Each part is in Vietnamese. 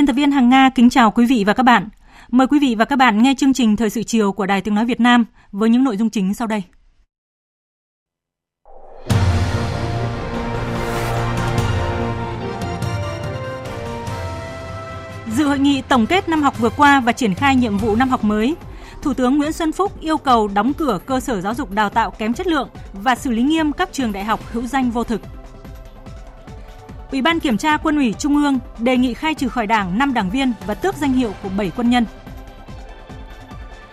Biên tập viên Hằng Nga kính chào quý vị và các bạn. Mời quý vị và các bạn nghe chương trình Thời sự chiều của Đài Tiếng Nói Việt Nam với những nội dung chính sau đây. Dự hội nghị tổng kết năm học vừa qua và triển khai nhiệm vụ năm học mới, Thủ tướng Nguyễn Xuân Phúc yêu cầu đóng cửa cơ sở giáo dục đào tạo kém chất lượng và xử lý nghiêm các trường đại học hữu danh vô thực. Ủy ban Kiểm tra Quân ủy Trung ương đề nghị khai trừ khỏi Đảng 5 đảng viên và tước danh hiệu của 7 quân nhân.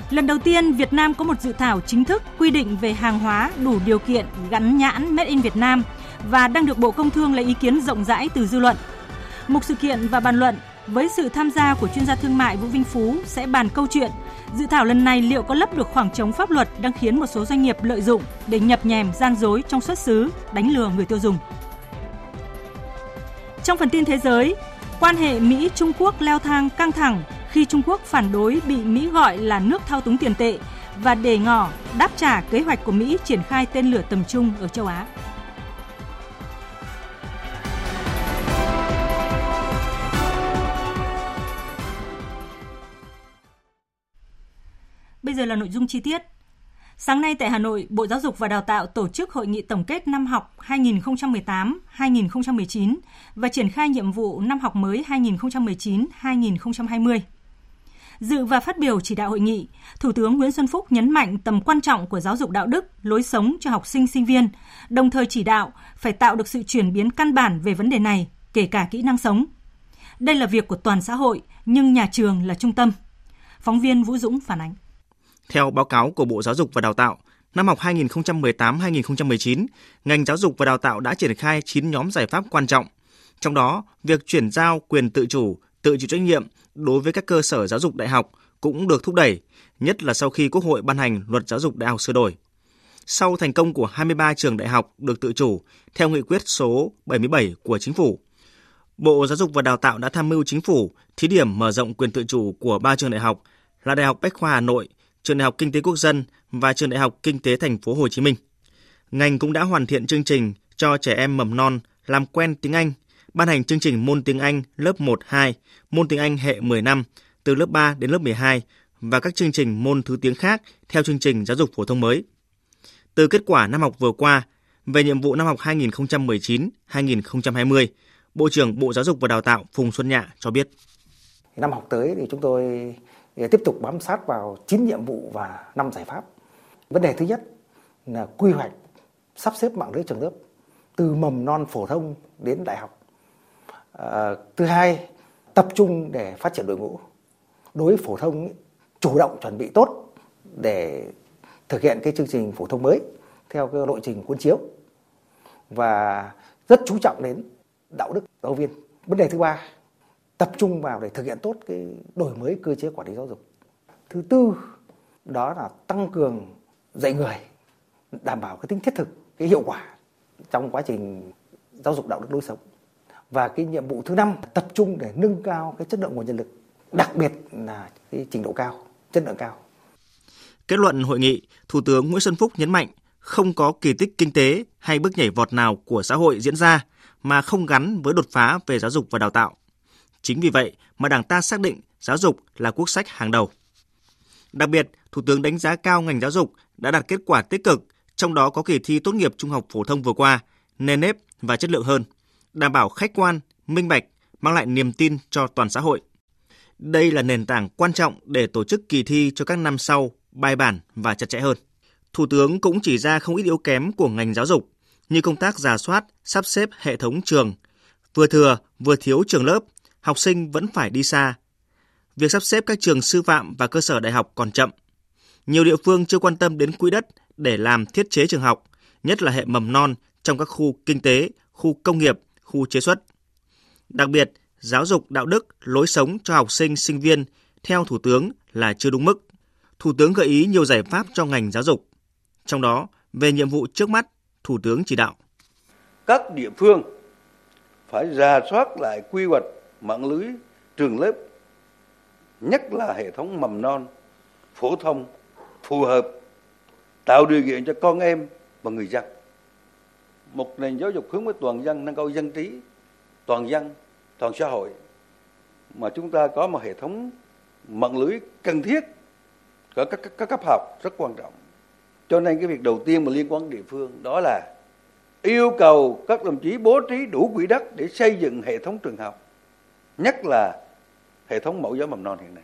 Lần đầu tiên, Việt Nam có một dự thảo chính thức quy định về hàng hóa đủ điều kiện gắn nhãn Made in Việt Nam và đang được Bộ Công Thương lấy ý kiến rộng rãi từ dư luận. Mục sự kiện và bàn luận với sự tham gia của chuyên gia thương mại Vũ Vinh Phú sẽ bàn câu chuyện dự thảo lần này liệu có lấp được khoảng trống pháp luật đang khiến một số doanh nghiệp lợi dụng để nhập nhèm gian dối trong xuất xứ, đánh lừa người tiêu dùng. Trong phần tin thế giới, quan hệ Mỹ-Trung Quốc leo thang căng thẳng khi Trung Quốc phản đối bị Mỹ gọi là nước thao túng tiền tệ và đề ngỏ đáp trả kế hoạch của Mỹ triển khai tên lửa tầm trung ở châu Á. Bây giờ là nội dung chi tiết. Sáng nay tại Hà Nội, Bộ Giáo dục và Đào tạo tổ chức hội nghị tổng kết năm học 2018-2019 và triển khai nhiệm vụ năm học mới 2019-2020. Dự và phát biểu chỉ đạo hội nghị, Thủ tướng Nguyễn Xuân Phúc nhấn mạnh tầm quan trọng của giáo dục đạo đức, lối sống cho học sinh sinh viên, đồng thời chỉ đạo phải tạo được sự chuyển biến căn bản về vấn đề này, kể cả kỹ năng sống. Đây là việc của toàn xã hội, nhưng nhà trường là trung tâm. Phóng viên Vũ Dũng phản ánh. Theo báo cáo của Bộ Giáo dục và Đào tạo, năm học 2018-2019, ngành giáo dục và đào tạo đã triển khai 9 nhóm giải pháp quan trọng. Trong đó, việc chuyển giao quyền tự chủ, tự chịu trách nhiệm đối với các cơ sở giáo dục đại học cũng được thúc đẩy, nhất là sau khi Quốc hội ban hành Luật Giáo dục Đại học sửa đổi. Sau thành công của 23 trường đại học được tự chủ theo nghị quyết số 77 của Chính phủ, Bộ Giáo dục và Đào tạo đã tham mưu Chính phủ thí điểm mở rộng quyền tự chủ của ba trường đại học là Đại học Bách khoa Hà Nội, Trường Đại học Kinh tế Quốc dân và Trường Đại học Kinh tế Thành phố Hồ Chí Minh. Ngành cũng đã hoàn thiện chương trình cho trẻ em mầm non làm quen tiếng Anh, ban hành chương trình môn tiếng Anh lớp 1, 2, môn tiếng Anh hệ 10 năm từ lớp 3 đến lớp 12 và các chương trình môn thứ tiếng khác theo chương trình giáo dục phổ thông mới. Từ kết quả năm học vừa qua, về nhiệm vụ năm học 2019-2020, Bộ trưởng Bộ Giáo dục và Đào tạo Phùng Xuân Nhạ cho biết. Năm học tới thì chúng tôi tiếp tục bám sát vào 9 nhiệm vụ và 5 giải pháp. Vấn đề thứ nhất là quy hoạch sắp xếp mạng lưới trường lớp từ mầm non phổ thông đến đại học. À, thứ hai, tập trung để phát triển đội ngũ. Đối với phổ thông chủ động chuẩn bị tốt để thực hiện cái chương trình phổ thông mới theo cái lộ trình cuốn chiếu và rất chú trọng đến đạo đức giáo viên. Vấn đề thứ ba, tập trung vào để thực hiện tốt cái đổi mới cơ chế quản lý giáo dục. Thứ tư đó là tăng cường dạy người đảm bảo cái tính thiết thực, cái hiệu quả trong quá trình giáo dục đạo đức lối sống. Và cái nhiệm vụ thứ năm tập trung để nâng cao cái chất lượng nguồn nhân lực, đặc biệt là cái trình độ cao, chất lượng cao. Kết luận hội nghị, Thủ tướng Nguyễn Xuân Phúc nhấn mạnh không có kỳ tích kinh tế hay bước nhảy vọt nào của xã hội diễn ra mà không gắn với đột phá về giáo dục và đào tạo. Chính vì vậy mà Đảng ta xác định giáo dục là quốc sách hàng đầu. Đặc biệt, Thủ tướng đánh giá cao ngành giáo dục đã đạt kết quả tích cực, trong đó có kỳ thi tốt nghiệp trung học phổ thông vừa qua, nền nếp và chất lượng hơn, đảm bảo khách quan, minh bạch, mang lại niềm tin cho toàn xã hội. Đây là nền tảng quan trọng để tổ chức kỳ thi cho các năm sau bài bản và chặt chẽ hơn. Thủ tướng cũng chỉ ra không ít yếu kém của ngành giáo dục, như công tác giả soát, sắp xếp hệ thống trường. Vừa thừa, vừa thiếu trường lớp, học sinh vẫn phải đi xa. Việc sắp xếp các trường sư phạm và cơ sở đại học còn chậm. Nhiều địa phương chưa quan tâm đến quỹ đất để làm thiết chế trường học, nhất là hệ mầm non trong các khu kinh tế, khu công nghiệp, khu chế xuất. Đặc biệt, giáo dục đạo đức, lối sống cho học sinh, sinh viên theo Thủ tướng là chưa đúng mức. Thủ tướng gợi ý nhiều giải pháp cho ngành giáo dục. Trong đó, về nhiệm vụ trước mắt, Thủ tướng chỉ đạo. Các địa phương phải ra soát lại quy hoạch mạng lưới trường lớp, nhất là hệ thống mầm non, phổ thông, phù hợp, tạo điều kiện cho con em và người dân. Một nền giáo dục hướng với toàn dân, nâng cao dân trí, toàn dân, toàn xã hội mà chúng ta có một hệ thống mạng lưới cần thiết ở các, các, các cấp học rất quan trọng. Cho nên cái việc đầu tiên mà liên quan địa phương đó là yêu cầu các đồng chí bố trí đủ quỹ đất để xây dựng hệ thống trường học, nhất là hệ thống mẫu giáo mầm non hiện nay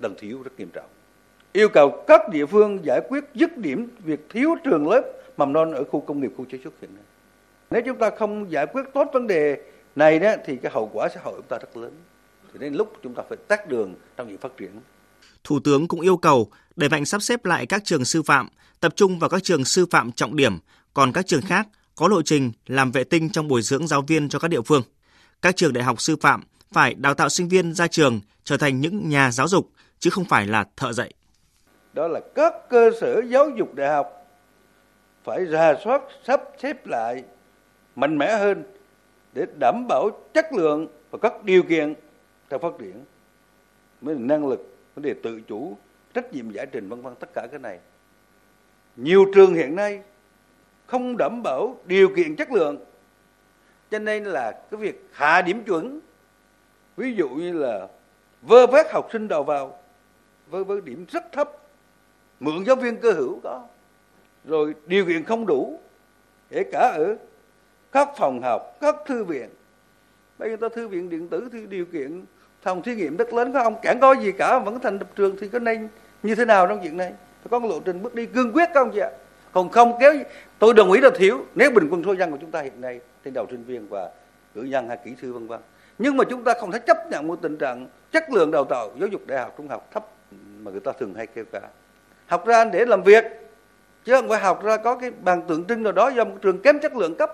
đang thiếu rất nghiêm trọng. Yêu cầu các địa phương giải quyết dứt điểm việc thiếu trường lớp mầm non ở khu công nghiệp, khu chế xuất hiện nay. Nếu chúng ta không giải quyết tốt vấn đề này đó thì cái hậu quả xã hội chúng ta rất lớn. Thì đến lúc chúng ta phải tách đường trong việc phát triển. Thủ tướng cũng yêu cầu đẩy mạnh sắp xếp lại các trường sư phạm, tập trung vào các trường sư phạm trọng điểm, còn các trường khác có lộ trình làm vệ tinh trong bồi dưỡng giáo viên cho các địa phương. Các trường đại học sư phạm phải đào tạo sinh viên ra trường, trở thành những nhà giáo dục, chứ không phải là thợ dạy. Đó là các cơ sở giáo dục đại học phải ra soát, sắp xếp lại mạnh mẽ hơn để đảm bảo chất lượng và các điều kiện cho phát triển mới là năng lực, vấn đề tự chủ, trách nhiệm giải trình, vân vân, tất cả cái này nhiều trường hiện nay không đảm bảo điều kiện chất lượng, cho nên là cái việc hạ điểm chuẩn ví dụ như là vơ vét học sinh đầu vào với với điểm rất thấp, mượn giáo viên cơ hữu có rồi điều kiện không đủ, kể cả ở các phòng học, các thư viện. Bây giờ ta thư viện điện tử thì điều kiện phòng thí nghiệm rất lớn, có ông chẳng có gì cả, vẫn thành lập trường thì có nên như thế nào trong chuyện này? Phải có một lộ trình bước đi cương quyết không chị ạ? Còn không kéo tôi đồng ý là thiếu, nếu bình quân số dân của chúng ta hiện nay trên đầu sinh viên và cử nhân hay kỹ sư, vân vân nhưng mà chúng ta không thể chấp nhận một tình trạng chất lượng đào tạo giáo dục đại học trung học thấp mà người ta thường hay kêu ca học ra để làm việc chứ không phải học ra có cái bằng tượng trưng nào đó do một trường kém chất lượng cấp.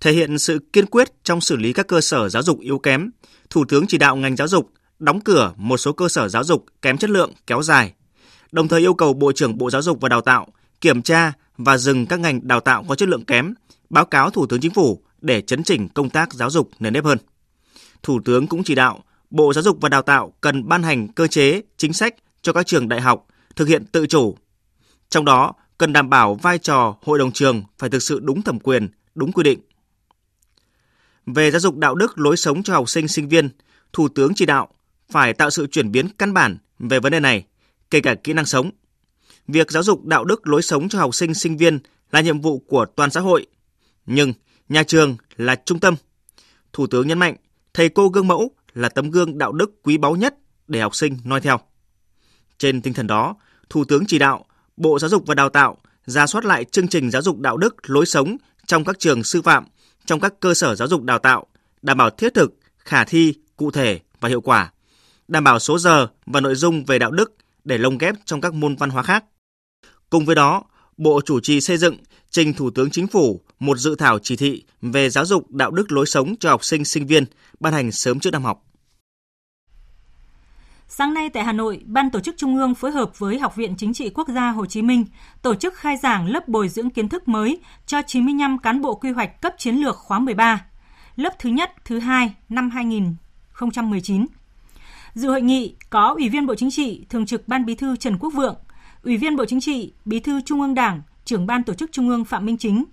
Thể hiện sự kiên quyết trong xử lý các cơ sở giáo dục yếu kém, Thủ tướng chỉ đạo ngành giáo dục đóng cửa một số cơ sở giáo dục kém chất lượng kéo dài, đồng thời yêu cầu Bộ trưởng Bộ Giáo dục và Đào tạo kiểm tra và dừng các ngành đào tạo có chất lượng kém, báo cáo Thủ tướng Chính phủ để chấn chỉnh công tác giáo dục nền nếp hơn. Thủ tướng cũng chỉ đạo Bộ Giáo dục và Đào tạo cần ban hành cơ chế, chính sách cho các trường đại học thực hiện tự chủ. Trong đó, cần đảm bảo vai trò hội đồng trường phải thực sự đúng thẩm quyền, đúng quy định về giáo dục đạo đức lối sống cho học sinh sinh viên, Thủ tướng chỉ đạo phải tạo sự chuyển biến căn bản về vấn đề này, kể cả kỹ năng sống. Việc giáo dục đạo đức lối sống cho học sinh sinh viên là nhiệm vụ của toàn xã hội, nhưng nhà trường là trung tâm. Thủ tướng nhấn mạnh, thầy cô gương mẫu là tấm gương đạo đức quý báu nhất để học sinh noi theo. Trên tinh thần đó, Thủ tướng chỉ đạo Bộ Giáo dục và Đào tạo ra soát lại chương trình giáo dục đạo đức lối sống trong các trường sư phạm trong các cơ sở giáo dục đào tạo, đảm bảo thiết thực, khả thi, cụ thể và hiệu quả, đảm bảo số giờ và nội dung về đạo đức để lồng ghép trong các môn văn hóa khác. Cùng với đó, Bộ chủ trì xây dựng trình Thủ tướng Chính phủ một dự thảo chỉ thị về giáo dục đạo đức lối sống cho học sinh sinh viên ban hành sớm trước năm học. Sáng nay tại Hà Nội, Ban tổ chức Trung ương phối hợp với Học viện Chính trị Quốc gia Hồ Chí Minh tổ chức khai giảng lớp bồi dưỡng kiến thức mới cho 95 cán bộ quy hoạch cấp chiến lược khóa 13, lớp thứ nhất, thứ hai năm 2019. Dự hội nghị có Ủy viên Bộ Chính trị, Thường trực Ban Bí thư Trần Quốc Vượng, Ủy viên Bộ Chính trị, Bí thư Trung ương Đảng, trưởng Ban tổ chức Trung ương Phạm Minh Chính,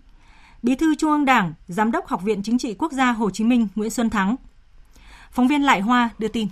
Bí thư Trung ương Đảng, Giám đốc Học viện Chính trị Quốc gia Hồ Chí Minh Nguyễn Xuân Thắng. Phóng viên Lại Hoa đưa tin.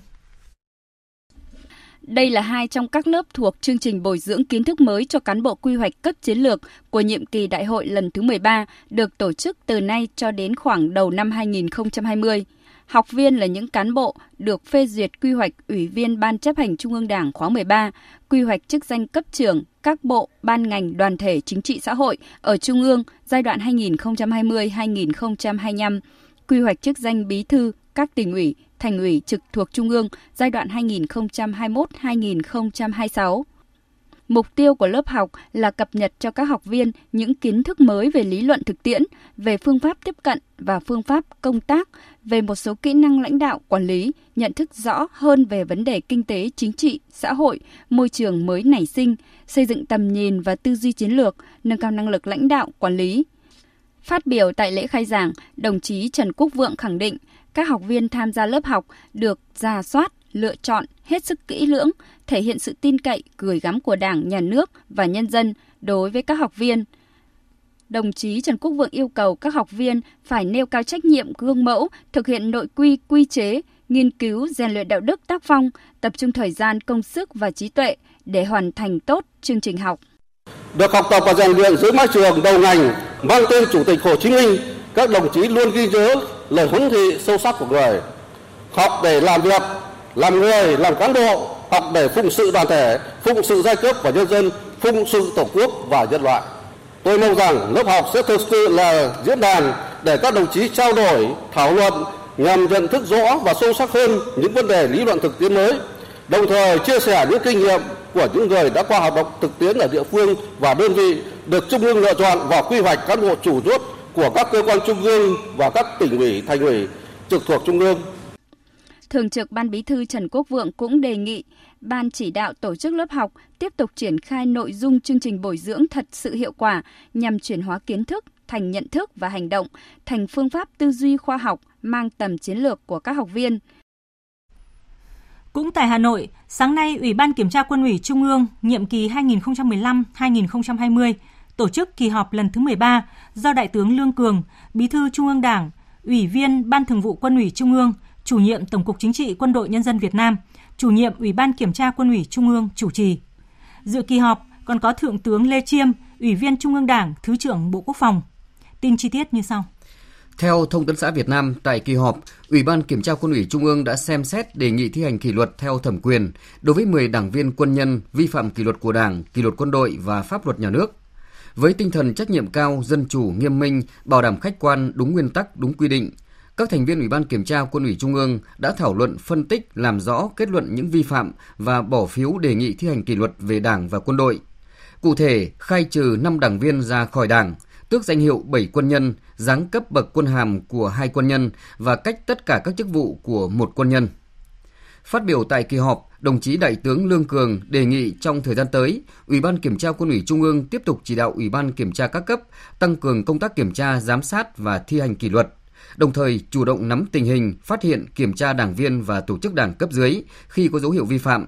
Đây là hai trong các lớp thuộc chương trình bồi dưỡng kiến thức mới cho cán bộ quy hoạch cấp chiến lược của nhiệm kỳ đại hội lần thứ 13 được tổ chức từ nay cho đến khoảng đầu năm 2020. Học viên là những cán bộ được phê duyệt quy hoạch Ủy viên Ban chấp hành Trung ương Đảng khóa 13, quy hoạch chức danh cấp trưởng các bộ, ban ngành, đoàn thể chính trị xã hội ở Trung ương giai đoạn 2020-2025, quy hoạch chức danh bí thư các tỉnh ủy, thành ủy trực thuộc Trung ương giai đoạn 2021-2026. Mục tiêu của lớp học là cập nhật cho các học viên những kiến thức mới về lý luận thực tiễn, về phương pháp tiếp cận và phương pháp công tác, về một số kỹ năng lãnh đạo, quản lý, nhận thức rõ hơn về vấn đề kinh tế, chính trị, xã hội, môi trường mới nảy sinh, xây dựng tầm nhìn và tư duy chiến lược, nâng cao năng lực lãnh đạo, quản lý. Phát biểu tại lễ khai giảng, đồng chí Trần Quốc Vượng khẳng định các học viên tham gia lớp học được ra soát, lựa chọn hết sức kỹ lưỡng, thể hiện sự tin cậy, gửi gắm của Đảng, Nhà nước và nhân dân đối với các học viên. Đồng chí Trần Quốc Vượng yêu cầu các học viên phải nêu cao trách nhiệm gương mẫu, thực hiện nội quy, quy chế, nghiên cứu, rèn luyện đạo đức tác phong, tập trung thời gian, công sức và trí tuệ để hoàn thành tốt chương trình học. Được học tập và rèn luyện dưới mái trường đầu ngành mang tên Chủ tịch Hồ Chí Minh, các đồng chí luôn ghi nhớ lời huấn thị sâu sắc của người. Học để làm việc, làm người, làm cán bộ, hoặc để phụng sự đoàn thể, phụng sự giai cấp và nhân dân, phụng sự tổ quốc và nhân loại. Tôi mong rằng lớp học sẽ thực sự là diễn đàn để các đồng chí trao đổi, thảo luận nhằm nhận thức rõ và sâu sắc hơn những vấn đề lý luận thực tiễn mới, đồng thời chia sẻ những kinh nghiệm của những người đã qua hoạt động thực tiễn ở địa phương và đơn vị được Trung ương lựa chọn vào quy hoạch cán bộ chủ chốt của các cơ quan trung ương và các tỉnh ủy, thành ủy trực thuộc trung ương. Thường trực Ban Bí thư Trần Quốc Vượng cũng đề nghị Ban chỉ đạo tổ chức lớp học tiếp tục triển khai nội dung chương trình bồi dưỡng thật sự hiệu quả nhằm chuyển hóa kiến thức thành nhận thức và hành động, thành phương pháp tư duy khoa học mang tầm chiến lược của các học viên. Cũng tại Hà Nội, sáng nay Ủy ban Kiểm tra Quân ủy Trung ương nhiệm kỳ 2015-2020 tổ chức kỳ họp lần thứ 13 do Đại tướng Lương Cường, Bí thư Trung ương Đảng, Ủy viên Ban Thường vụ Quân ủy Trung ương, Chủ nhiệm Tổng cục Chính trị Quân đội Nhân dân Việt Nam, Chủ nhiệm Ủy ban Kiểm tra Quân ủy Trung ương chủ trì. Dự kỳ họp còn có Thượng tướng Lê Chiêm, Ủy viên Trung ương Đảng, Thứ trưởng Bộ Quốc phòng. Tin chi tiết như sau. Theo Thông tấn xã Việt Nam, tại kỳ họp, Ủy ban Kiểm tra Quân ủy Trung ương đã xem xét đề nghị thi hành kỷ luật theo thẩm quyền đối với 10 đảng viên quân nhân vi phạm kỷ luật của Đảng, kỷ luật quân đội và pháp luật nhà nước. Với tinh thần trách nhiệm cao, dân chủ, nghiêm minh, bảo đảm khách quan, đúng nguyên tắc, đúng quy định, các thành viên Ủy ban Kiểm tra Quân ủy Trung ương đã thảo luận phân tích, làm rõ kết luận những vi phạm và bỏ phiếu đề nghị thi hành kỷ luật về Đảng và quân đội. Cụ thể, khai trừ 5 đảng viên ra khỏi Đảng, tước danh hiệu 7 quân nhân, giáng cấp bậc quân hàm của hai quân nhân và cách tất cả các chức vụ của một quân nhân. Phát biểu tại kỳ họp, đồng chí Đại tướng Lương Cường đề nghị trong thời gian tới, Ủy ban Kiểm tra Quân ủy Trung ương tiếp tục chỉ đạo Ủy ban Kiểm tra các cấp tăng cường công tác kiểm tra, giám sát và thi hành kỷ luật, đồng thời chủ động nắm tình hình, phát hiện, kiểm tra đảng viên và tổ chức đảng cấp dưới khi có dấu hiệu vi phạm,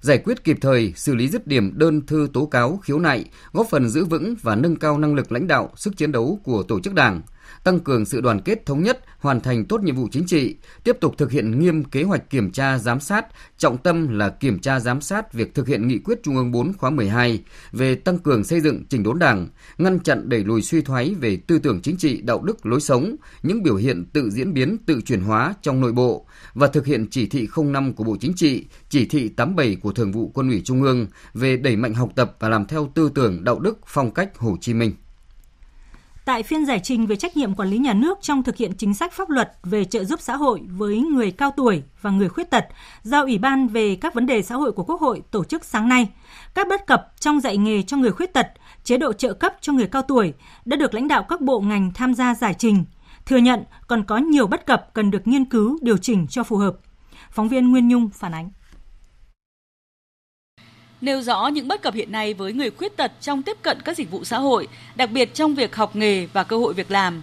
giải quyết kịp thời, xử lý dứt điểm đơn thư tố cáo, khiếu nại, góp phần giữ vững và nâng cao năng lực lãnh đạo, sức chiến đấu của tổ chức đảng, tăng cường sự đoàn kết thống nhất, hoàn thành tốt nhiệm vụ chính trị, tiếp tục thực hiện nghiêm kế hoạch kiểm tra giám sát, trọng tâm là kiểm tra giám sát việc thực hiện nghị quyết Trung ương 4 khóa 12 về tăng cường xây dựng chỉnh đốn Đảng, ngăn chặn đẩy lùi suy thoái về tư tưởng chính trị, đạo đức, lối sống, những biểu hiện tự diễn biến, tự chuyển hóa trong nội bộ và thực hiện chỉ thị 05 của Bộ Chính trị, chỉ thị 87 của Thường vụ Quân ủy Trung ương về đẩy mạnh học tập và làm theo tư tưởng đạo đức phong cách Hồ Chí Minh. Tại phiên giải trình về trách nhiệm quản lý nhà nước trong thực hiện chính sách pháp luật về trợ giúp xã hội với người cao tuổi và người khuyết tật do Ủy ban về các vấn đề xã hội của Quốc hội tổ chức sáng nay, các bất cập trong dạy nghề cho người khuyết tật, chế độ trợ cấp cho người cao tuổi đã được lãnh đạo các bộ ngành tham gia giải trình, thừa nhận còn có nhiều bất cập cần được nghiên cứu điều chỉnh cho phù hợp. Phóng viên Nguyên Nhung phản ánh nêu rõ những bất cập hiện nay với người khuyết tật trong tiếp cận các dịch vụ xã hội, đặc biệt trong việc học nghề và cơ hội việc làm.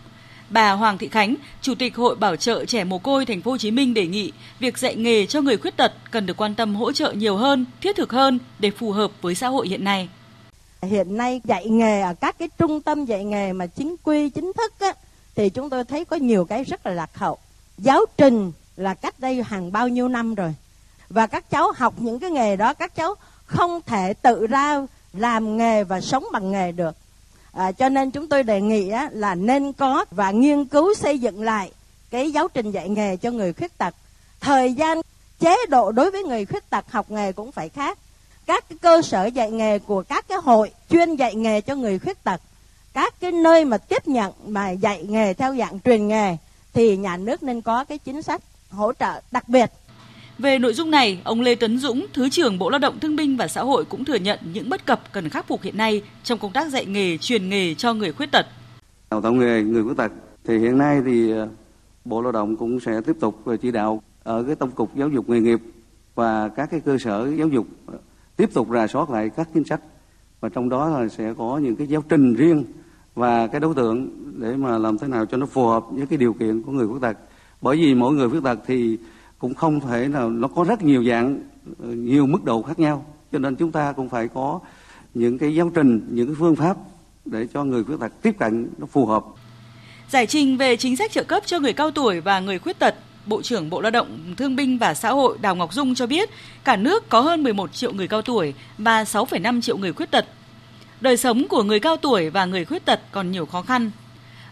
Bà Hoàng Thị Khánh, Chủ tịch Hội Bảo trợ trẻ mồ côi Thành phố Hồ Chí Minh đề nghị việc dạy nghề cho người khuyết tật cần được quan tâm hỗ trợ nhiều hơn, thiết thực hơn để phù hợp với xã hội hiện nay. Hiện nay dạy nghề ở các cái trung tâm dạy nghề mà chính quy chính thức á, thì chúng tôi thấy có nhiều cái rất là lạc hậu. Giáo trình là cách đây hàng bao nhiêu năm rồi. Và các cháu học những cái nghề đó các cháu không thể tự ra làm nghề và sống bằng nghề được. À, cho nên chúng tôi đề nghị á, là nên có và nghiên cứu xây dựng lại cái giáo trình dạy nghề cho người khuyết tật. Thời gian chế độ đối với người khuyết tật học nghề cũng phải khác. Các cái cơ sở dạy nghề của các cái hội chuyên dạy nghề cho người khuyết tật các cái nơi mà tiếp nhận mà dạy nghề theo dạng truyền nghề thì nhà nước nên có cái chính sách hỗ trợ đặc biệt về nội dung này, ông Lê Tấn Dũng, Thứ trưởng Bộ Lao động Thương binh và Xã hội cũng thừa nhận những bất cập cần khắc phục hiện nay trong công tác dạy nghề, truyền nghề cho người khuyết tật. Đào tạo nghề người khuyết tật thì hiện nay thì ờ, Bộ Lao động cũng sẽ tiếp tục ờ, chỉ đạo ở cái tổng cục giáo dục nghề nghiệp và các cái cơ sở giáo dục ờ, tiếp tục rà soát lại các chính sách và trong đó là sẽ có những cái giáo trình riêng và cái đối tượng để mà làm thế nào cho nó phù hợp với cái điều kiện của người khuyết tật bởi vì mỗi người khuyết tật thì cũng không thể nào nó có rất nhiều dạng ờ, nhiều mức độ khác nhau cho nên chúng ta cũng phải có những cái giáo trình những cái phương pháp để cho người khuyết tật tiếp cận nó phù hợp giải trình về chính sách trợ cấp cho người cao tuổi và người khuyết tật Bộ trưởng Bộ Lao động Thương binh và Xã hội Đào Ngọc Dung cho biết, cả nước có hơn 11 triệu người cao tuổi và 6,5 triệu người khuyết tật. Đời sống của người cao tuổi và người khuyết tật còn nhiều khó khăn.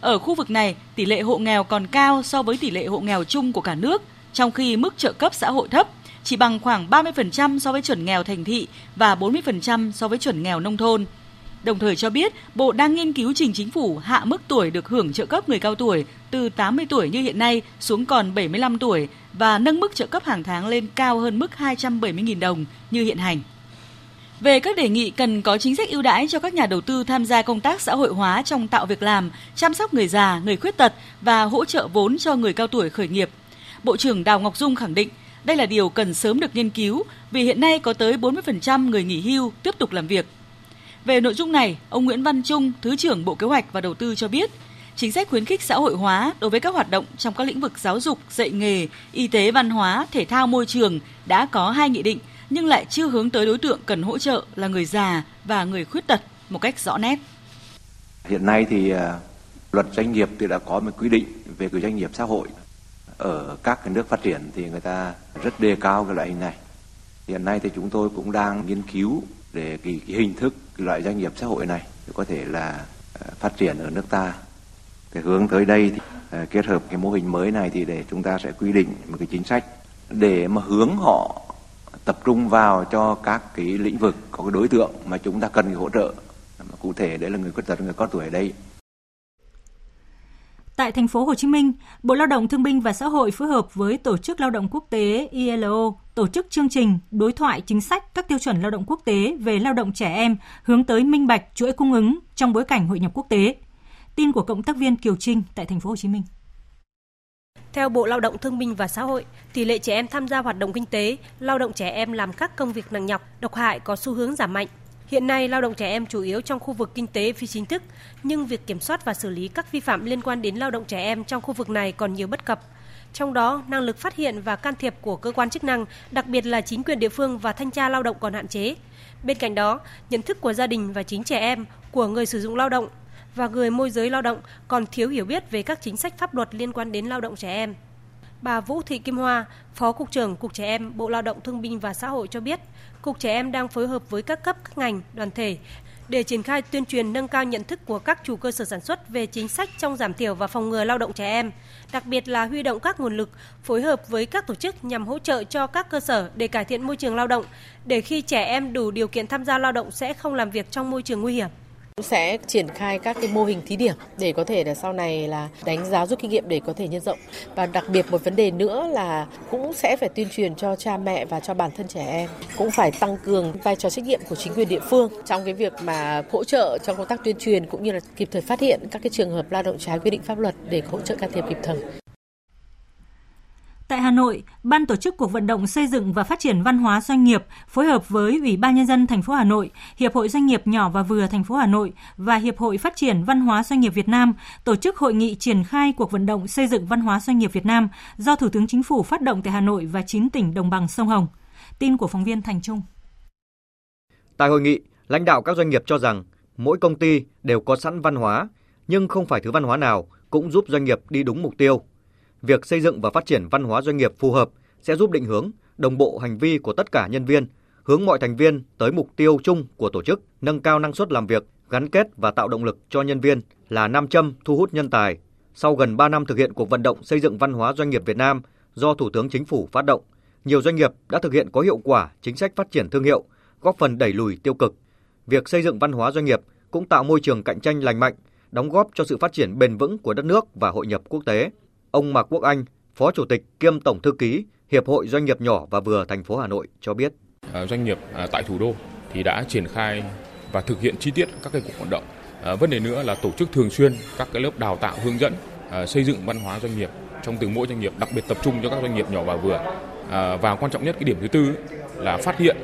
Ở khu vực này, tỷ lệ hộ nghèo còn cao so với tỷ lệ hộ nghèo chung của cả nước, trong khi mức trợ cấp xã hội thấp, chỉ bằng khoảng 30% so với chuẩn nghèo thành thị và 40% so với chuẩn nghèo nông thôn. Đồng thời cho biết, Bộ đang nghiên cứu trình chính phủ hạ mức tuổi được hưởng trợ cấp người cao tuổi từ 80 tuổi như hiện nay xuống còn 75 tuổi và nâng mức trợ cấp hàng tháng lên cao hơn mức 270.000 đồng như hiện hành. Về các đề nghị cần có chính sách ưu đãi cho các nhà đầu tư tham gia công tác xã hội hóa trong tạo việc làm, chăm sóc người già, người khuyết tật và hỗ trợ vốn cho người cao tuổi khởi nghiệp. Bộ trưởng Đào Ngọc Dung khẳng định đây là điều cần sớm được nghiên cứu vì hiện nay có tới 40% người nghỉ hưu tiếp tục làm việc. Về nội dung này, ông Nguyễn Văn Trung, Thứ trưởng Bộ Kế hoạch và Đầu tư cho biết, chính sách khuyến khích xã hội hóa đối với các hoạt động trong các lĩnh vực giáo dục, dạy nghề, y tế, văn hóa, thể thao, môi trường đã có hai nghị định nhưng lại chưa hướng tới đối tượng cần hỗ trợ là người già và người khuyết tật một cách rõ nét. Hiện nay thì à, luật doanh nghiệp thì đã có một quy định về cái doanh nghiệp xã hội ở các cái nước phát triển thì người ta rất đề cao cái loại hình này. Hiện nay thì chúng tôi cũng đang nghiên cứu để cái, cái hình thức cái loại doanh nghiệp xã hội này có thể là ờ, phát triển ở nước ta. cái hướng tới đây thì ờ, kết hợp cái mô hình mới này thì để chúng ta sẽ quy định một cái chính sách để mà hướng họ tập trung vào cho các cái lĩnh vực có cái đối tượng mà chúng ta cần hỗ trợ cụ thể đấy là người khuyết tật người có tuổi ở đây Tại thành phố Hồ Chí Minh, Bộ Lao động Thương binh và Xã hội phối hợp với Tổ chức Lao động Quốc tế ILO tổ chức chương trình đối thoại chính sách các tiêu chuẩn lao động quốc tế về lao động trẻ em hướng tới minh bạch chuỗi cung ứng trong bối cảnh hội nhập quốc tế. Tin của cộng tác viên Kiều Trinh tại thành phố Hồ Chí Minh. Theo Bộ Lao động Thương binh và Xã hội, tỷ lệ trẻ em tham gia hoạt động kinh tế, lao động trẻ em làm các công việc nặng nhọc, độc hại có xu hướng giảm mạnh. Hiện nay, lao động trẻ em chủ yếu trong khu vực kinh tế phi chính thức, nhưng việc kiểm soát và xử lý các vi phạm liên quan đến lao động trẻ em trong khu vực này còn nhiều bất cập. Trong đó, năng lực phát hiện và can thiệp của cơ quan chức năng, đặc biệt là chính quyền địa phương và thanh tra lao động còn hạn chế. Bên cạnh đó, nhận thức của gia đình và chính trẻ em, của người sử dụng lao động và người môi giới lao động còn thiếu hiểu biết về các chính sách pháp luật liên quan đến lao động trẻ em. Bà Vũ Thị Kim Hoa, Phó Cục trưởng Cục Trẻ Em, Bộ Lao động Thương binh và Xã hội cho biết, Cục Trẻ Em đang phối hợp với các cấp, các ngành, đoàn thể để triển khai tuyên truyền nâng cao nhận thức của các chủ cơ sở sản xuất về chính sách trong giảm thiểu và phòng ngừa lao động trẻ em, đặc biệt là huy động các nguồn lực phối hợp với các tổ chức nhằm hỗ trợ cho các cơ sở để cải thiện môi trường lao động, để khi trẻ em đủ điều kiện tham gia lao động sẽ không làm việc trong môi trường nguy hiểm sẽ triển khai các cái mô hình thí điểm để có thể là sau này là đánh giá rút kinh nghiệm để có thể nhân rộng và đặc biệt một vấn đề nữa là cũng sẽ phải tuyên truyền cho cha mẹ và cho bản thân trẻ em cũng phải tăng cường vai trò trách nhiệm của chính quyền địa phương trong cái việc mà hỗ trợ trong công tác tuyên truyền cũng như là kịp thời phát hiện các cái trường hợp lao động trái quy định pháp luật để hỗ trợ can thiệp kịp thời. Tại Hà Nội, Ban tổ chức cuộc vận động xây dựng và phát triển văn hóa doanh nghiệp phối hợp với Ủy ban nhân dân thành phố Hà Nội, Hiệp hội Doanh nghiệp nhỏ và vừa thành phố Hà Nội và Hiệp hội Phát triển Văn hóa Doanh nghiệp Việt Nam tổ chức hội nghị triển khai cuộc vận động xây dựng văn hóa doanh nghiệp Việt Nam do Thủ tướng Chính phủ phát động tại Hà Nội và 9 tỉnh đồng bằng sông Hồng. Tin của phóng viên Thành Trung. Tại hội nghị, lãnh đạo các doanh nghiệp cho rằng mỗi công ty đều có sẵn văn hóa, nhưng không phải thứ văn hóa nào cũng giúp doanh nghiệp đi đúng mục tiêu việc xây dựng và phát triển văn hóa doanh nghiệp phù hợp sẽ giúp định hướng, đồng bộ hành vi của tất cả nhân viên, hướng mọi thành viên tới mục tiêu chung của tổ chức, nâng cao năng suất làm việc, gắn kết và tạo động lực cho nhân viên là nam châm thu hút nhân tài, Sau gần 3 năm thực hiện cuộc vận động xây dựng văn hóa doanh nghiệp Việt Nam do Thủ tướng Chính phủ phát động, nhiều doanh nghiệp đã thực hiện có hiệu quả chính sách phát triển thương hiệu, góp phần đẩy lùi tiêu cực. Việc xây dựng văn hóa doanh nghiệp cũng tạo môi trường cạnh tranh lành mạnh, đóng góp cho sự phát triển bền vững của đất nước và hội nhập quốc tế. Ông Mạc Quốc Anh, Phó Chủ tịch kiêm Tổng thư ký Hiệp hội Doanh nghiệp nhỏ và vừa thành phố Hà Nội cho biết. À, doanh nghiệp à, tại thủ đô thì đã triển khai và thực hiện chi tiết các cái cuộc vận động. À, vấn đề nữa là tổ chức thường xuyên các cái lớp đào tạo hướng dẫn xây dựng văn hóa doanh nghiệp trong từng mỗi doanh nghiệp, đặc biệt tập trung cho các doanh nghiệp nhỏ và vừa. Và quan trọng nhất cái điểm thứ tư là phát hiện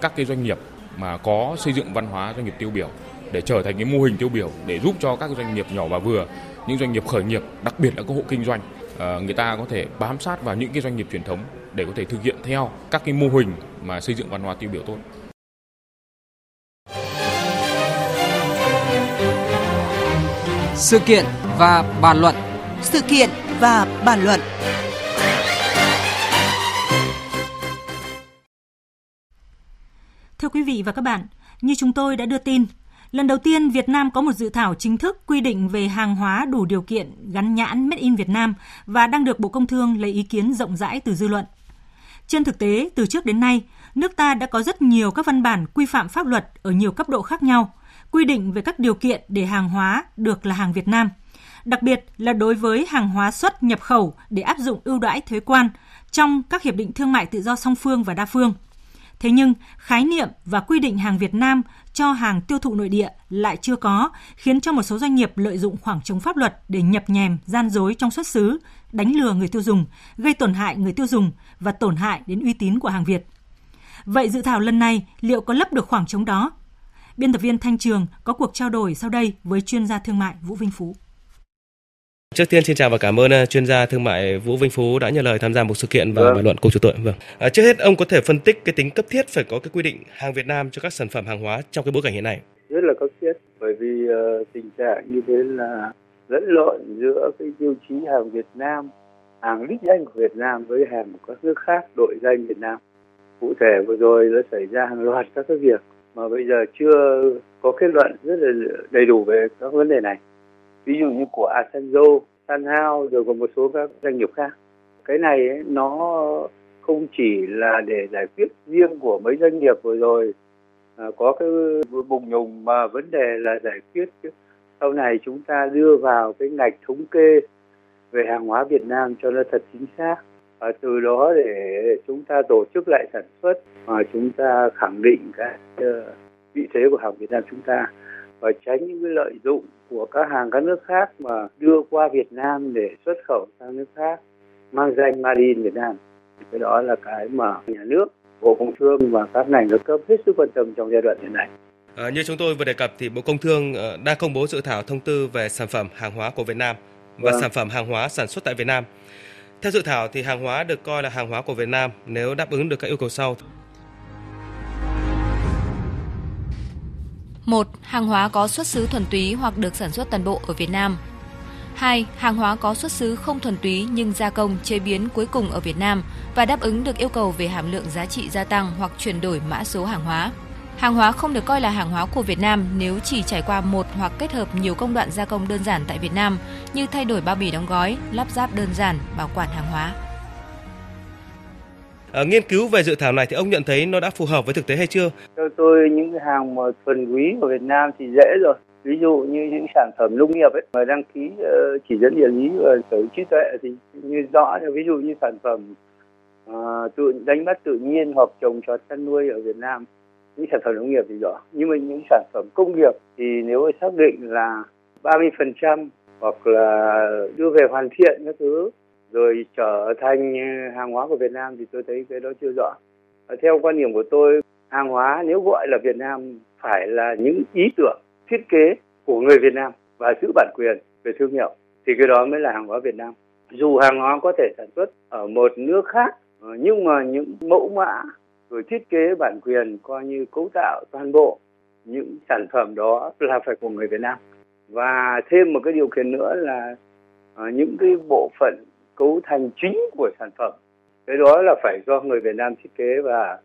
các cái doanh nghiệp mà có xây dựng văn hóa doanh nghiệp tiêu biểu để trở thành cái mô hình tiêu biểu để giúp cho các doanh nghiệp nhỏ và vừa, những doanh nghiệp khởi nghiệp, đặc biệt là các hộ kinh doanh Ờ, người ta có thể bám sát vào những cái doanh nghiệp truyền thống để có thể thực hiện theo các cái mô hình mà xây dựng văn hóa tiêu biểu tốt. Sự kiện và bàn luận. Sự kiện và bàn luận. Thưa quý vị và các bạn, như chúng tôi đã đưa tin, Lần đầu tiên, Việt Nam có một dự thảo chính thức quy định về hàng hóa đủ điều kiện gắn nhãn Made in Việt Nam và đang được Bộ Công Thương lấy ý kiến rộng rãi từ dư luận. Trên thực tế, từ trước đến nay, nước ta đã có rất nhiều các văn bản quy phạm pháp luật ở nhiều cấp độ khác nhau, quy định về các điều kiện để hàng hóa được là hàng Việt Nam, đặc biệt là đối với hàng hóa xuất nhập khẩu để áp dụng ưu đãi thuế quan trong các hiệp định thương mại tự do song phương và đa phương. Thế nhưng, khái niệm và quy định hàng Việt Nam cho hàng tiêu thụ nội địa lại chưa có, khiến cho một số doanh nghiệp lợi dụng khoảng trống pháp luật để nhập nhèm, gian dối trong xuất xứ, đánh lừa người tiêu dùng, gây tổn hại người tiêu dùng và tổn hại đến uy tín của hàng Việt. Vậy dự thảo lần này liệu có lấp được khoảng trống đó? Biên tập viên Thanh Trường có cuộc trao đổi sau đây với chuyên gia thương mại Vũ Vinh Phú. Trước tiên xin chào và cảm ơn uh, chuyên gia thương mại Vũ Vinh Phú đã nhận lời tham gia một sự kiện và vâng. bàn luận cùng chủ tội. Vâng. À, trước hết ông có thể phân tích cái tính cấp thiết phải có cái quy định hàng Việt Nam cho các sản phẩm hàng hóa trong cái bối cảnh hiện nay. Rất là cấp thiết bởi vì uh, tình trạng như thế là lẫn lộn giữa cái tiêu chí hàng Việt Nam, hàng đích danh của Việt Nam với hàng của các nước khác đội danh Việt Nam. Cụ thể vừa rồi nó xảy ra hàng loạt các cái việc mà bây giờ chưa có kết luận rất là đầy đủ về các vấn đề này ví dụ như của Asanzo, Sanhao rồi còn một số các doanh nghiệp khác. Cái này ấy, nó không chỉ là để giải quyết riêng của mấy doanh nghiệp vừa rồi à, có cái bùng nhùng mà vấn đề là giải quyết sau này chúng ta đưa vào cái ngạch thống kê về hàng hóa Việt Nam cho nó thật chính xác. Và từ đó để chúng ta tổ chức lại sản xuất và chúng ta khẳng định cái uh, vị thế của hàng Việt Nam chúng ta và tránh những cái lợi dụng của các hàng các nước khác mà đưa qua Việt Nam để xuất khẩu sang nước khác mang danh Made in Việt Nam cái đó là cái mà nhà nước Bộ Công Thương và các ngành các cấp hết sức quan tâm trong giai đoạn hiện nay. À, như chúng tôi vừa đề cập thì Bộ Công Thương ờ, đã công bố dự thảo thông tư về sản phẩm hàng hóa của Việt Nam và vâng. sản phẩm hàng hóa sản xuất tại Việt Nam. Theo dự thảo thì hàng hóa được coi là hàng hóa của Việt Nam nếu đáp ứng được các yêu cầu sau. 1. Hàng hóa có xuất xứ thuần túy hoặc được sản xuất toàn bộ ở Việt Nam. 2. Hàng hóa có xuất xứ không thuần túy nhưng gia công, chế biến cuối cùng ở Việt Nam và đáp ứng được yêu cầu về hàm lượng giá trị gia tăng hoặc chuyển đổi mã số hàng hóa. Hàng hóa không được coi là hàng hóa của Việt Nam nếu chỉ trải qua một hoặc kết hợp nhiều công đoạn gia công đơn giản tại Việt Nam như thay đổi bao bì đóng gói, lắp ráp đơn giản, bảo quản hàng hóa. À, nghiên cứu về dự thảo này thì ông nhận thấy nó đã phù hợp với thực tế hay chưa? Theo tôi những cái hàng mà thuần quý của Việt Nam thì dễ rồi. Ví dụ như những sản phẩm nông nghiệp ấy mà đăng ký uh, chỉ dẫn địa lý và sở hữu trí tuệ thì như rõ ví dụ như sản phẩm uh, tự đánh bắt tự nhiên hoặc trồng trọt chăn nuôi ở Việt Nam những sản phẩm nông nghiệp thì rõ nhưng mà những sản phẩm công nghiệp thì nếu xác định là 30% hoặc là đưa về hoàn thiện các thứ rồi trở thành ờ, hàng hóa của Việt Nam thì tôi thấy cái đó chưa rõ. Theo quan điểm của tôi, hàng hóa nếu gọi là Việt Nam phải là những ý tưởng, thiết kế của người Việt Nam và giữ bản quyền về thương hiệu thì cái đó mới là hàng hóa Việt Nam. Dù hàng hóa có thể sản xuất ở một nước khác ờ, nhưng mà những mẫu mã rồi thiết kế bản quyền coi như cấu tạo toàn bộ những sản phẩm đó là phải của người Việt Nam. Và thêm một cái điều kiện nữa là ờ, những cái bộ phận cấu thành chính của sản phẩm. Cái đó là phải do người Việt Nam thiết kế và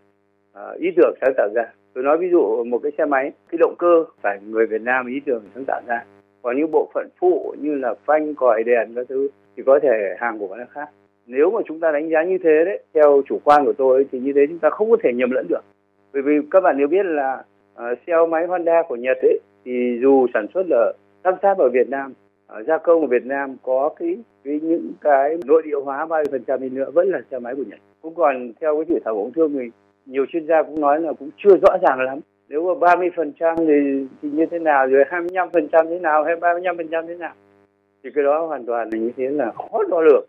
uh, ý tưởng sáng tạo ra. Tôi nói ví dụ một cái xe máy cái động cơ phải người Việt Nam ý tưởng sáng tạo ra. Còn những bộ phận phụ như là phanh còi đèn các thứ thì có thể hàng của nó khác. Nếu mà chúng ta đánh giá như thế đấy theo chủ quan của tôi thì như thế chúng ta không có thể nhầm lẫn được. Bởi vì các bạn nếu biết là uh, xe máy Honda của Nhật ấy thì dù sản xuất là lắp ráp ở Việt Nam uh, gia công ở Việt Nam có cái, cái những cái nội địa hóa bao nhiêu phần trăm đi nữa vẫn là xe máy của Nhật. Cũng còn theo cái dự thảo của ông thương thì nhiều chuyên gia cũng nói là cũng chưa rõ ràng lắm. Nếu mà 30 phần trăm thì, thì như thế nào rồi 25 phần trăm thế nào hay 35 phần trăm thế nào thì cái đó hoàn toàn là như thế là khó đo lường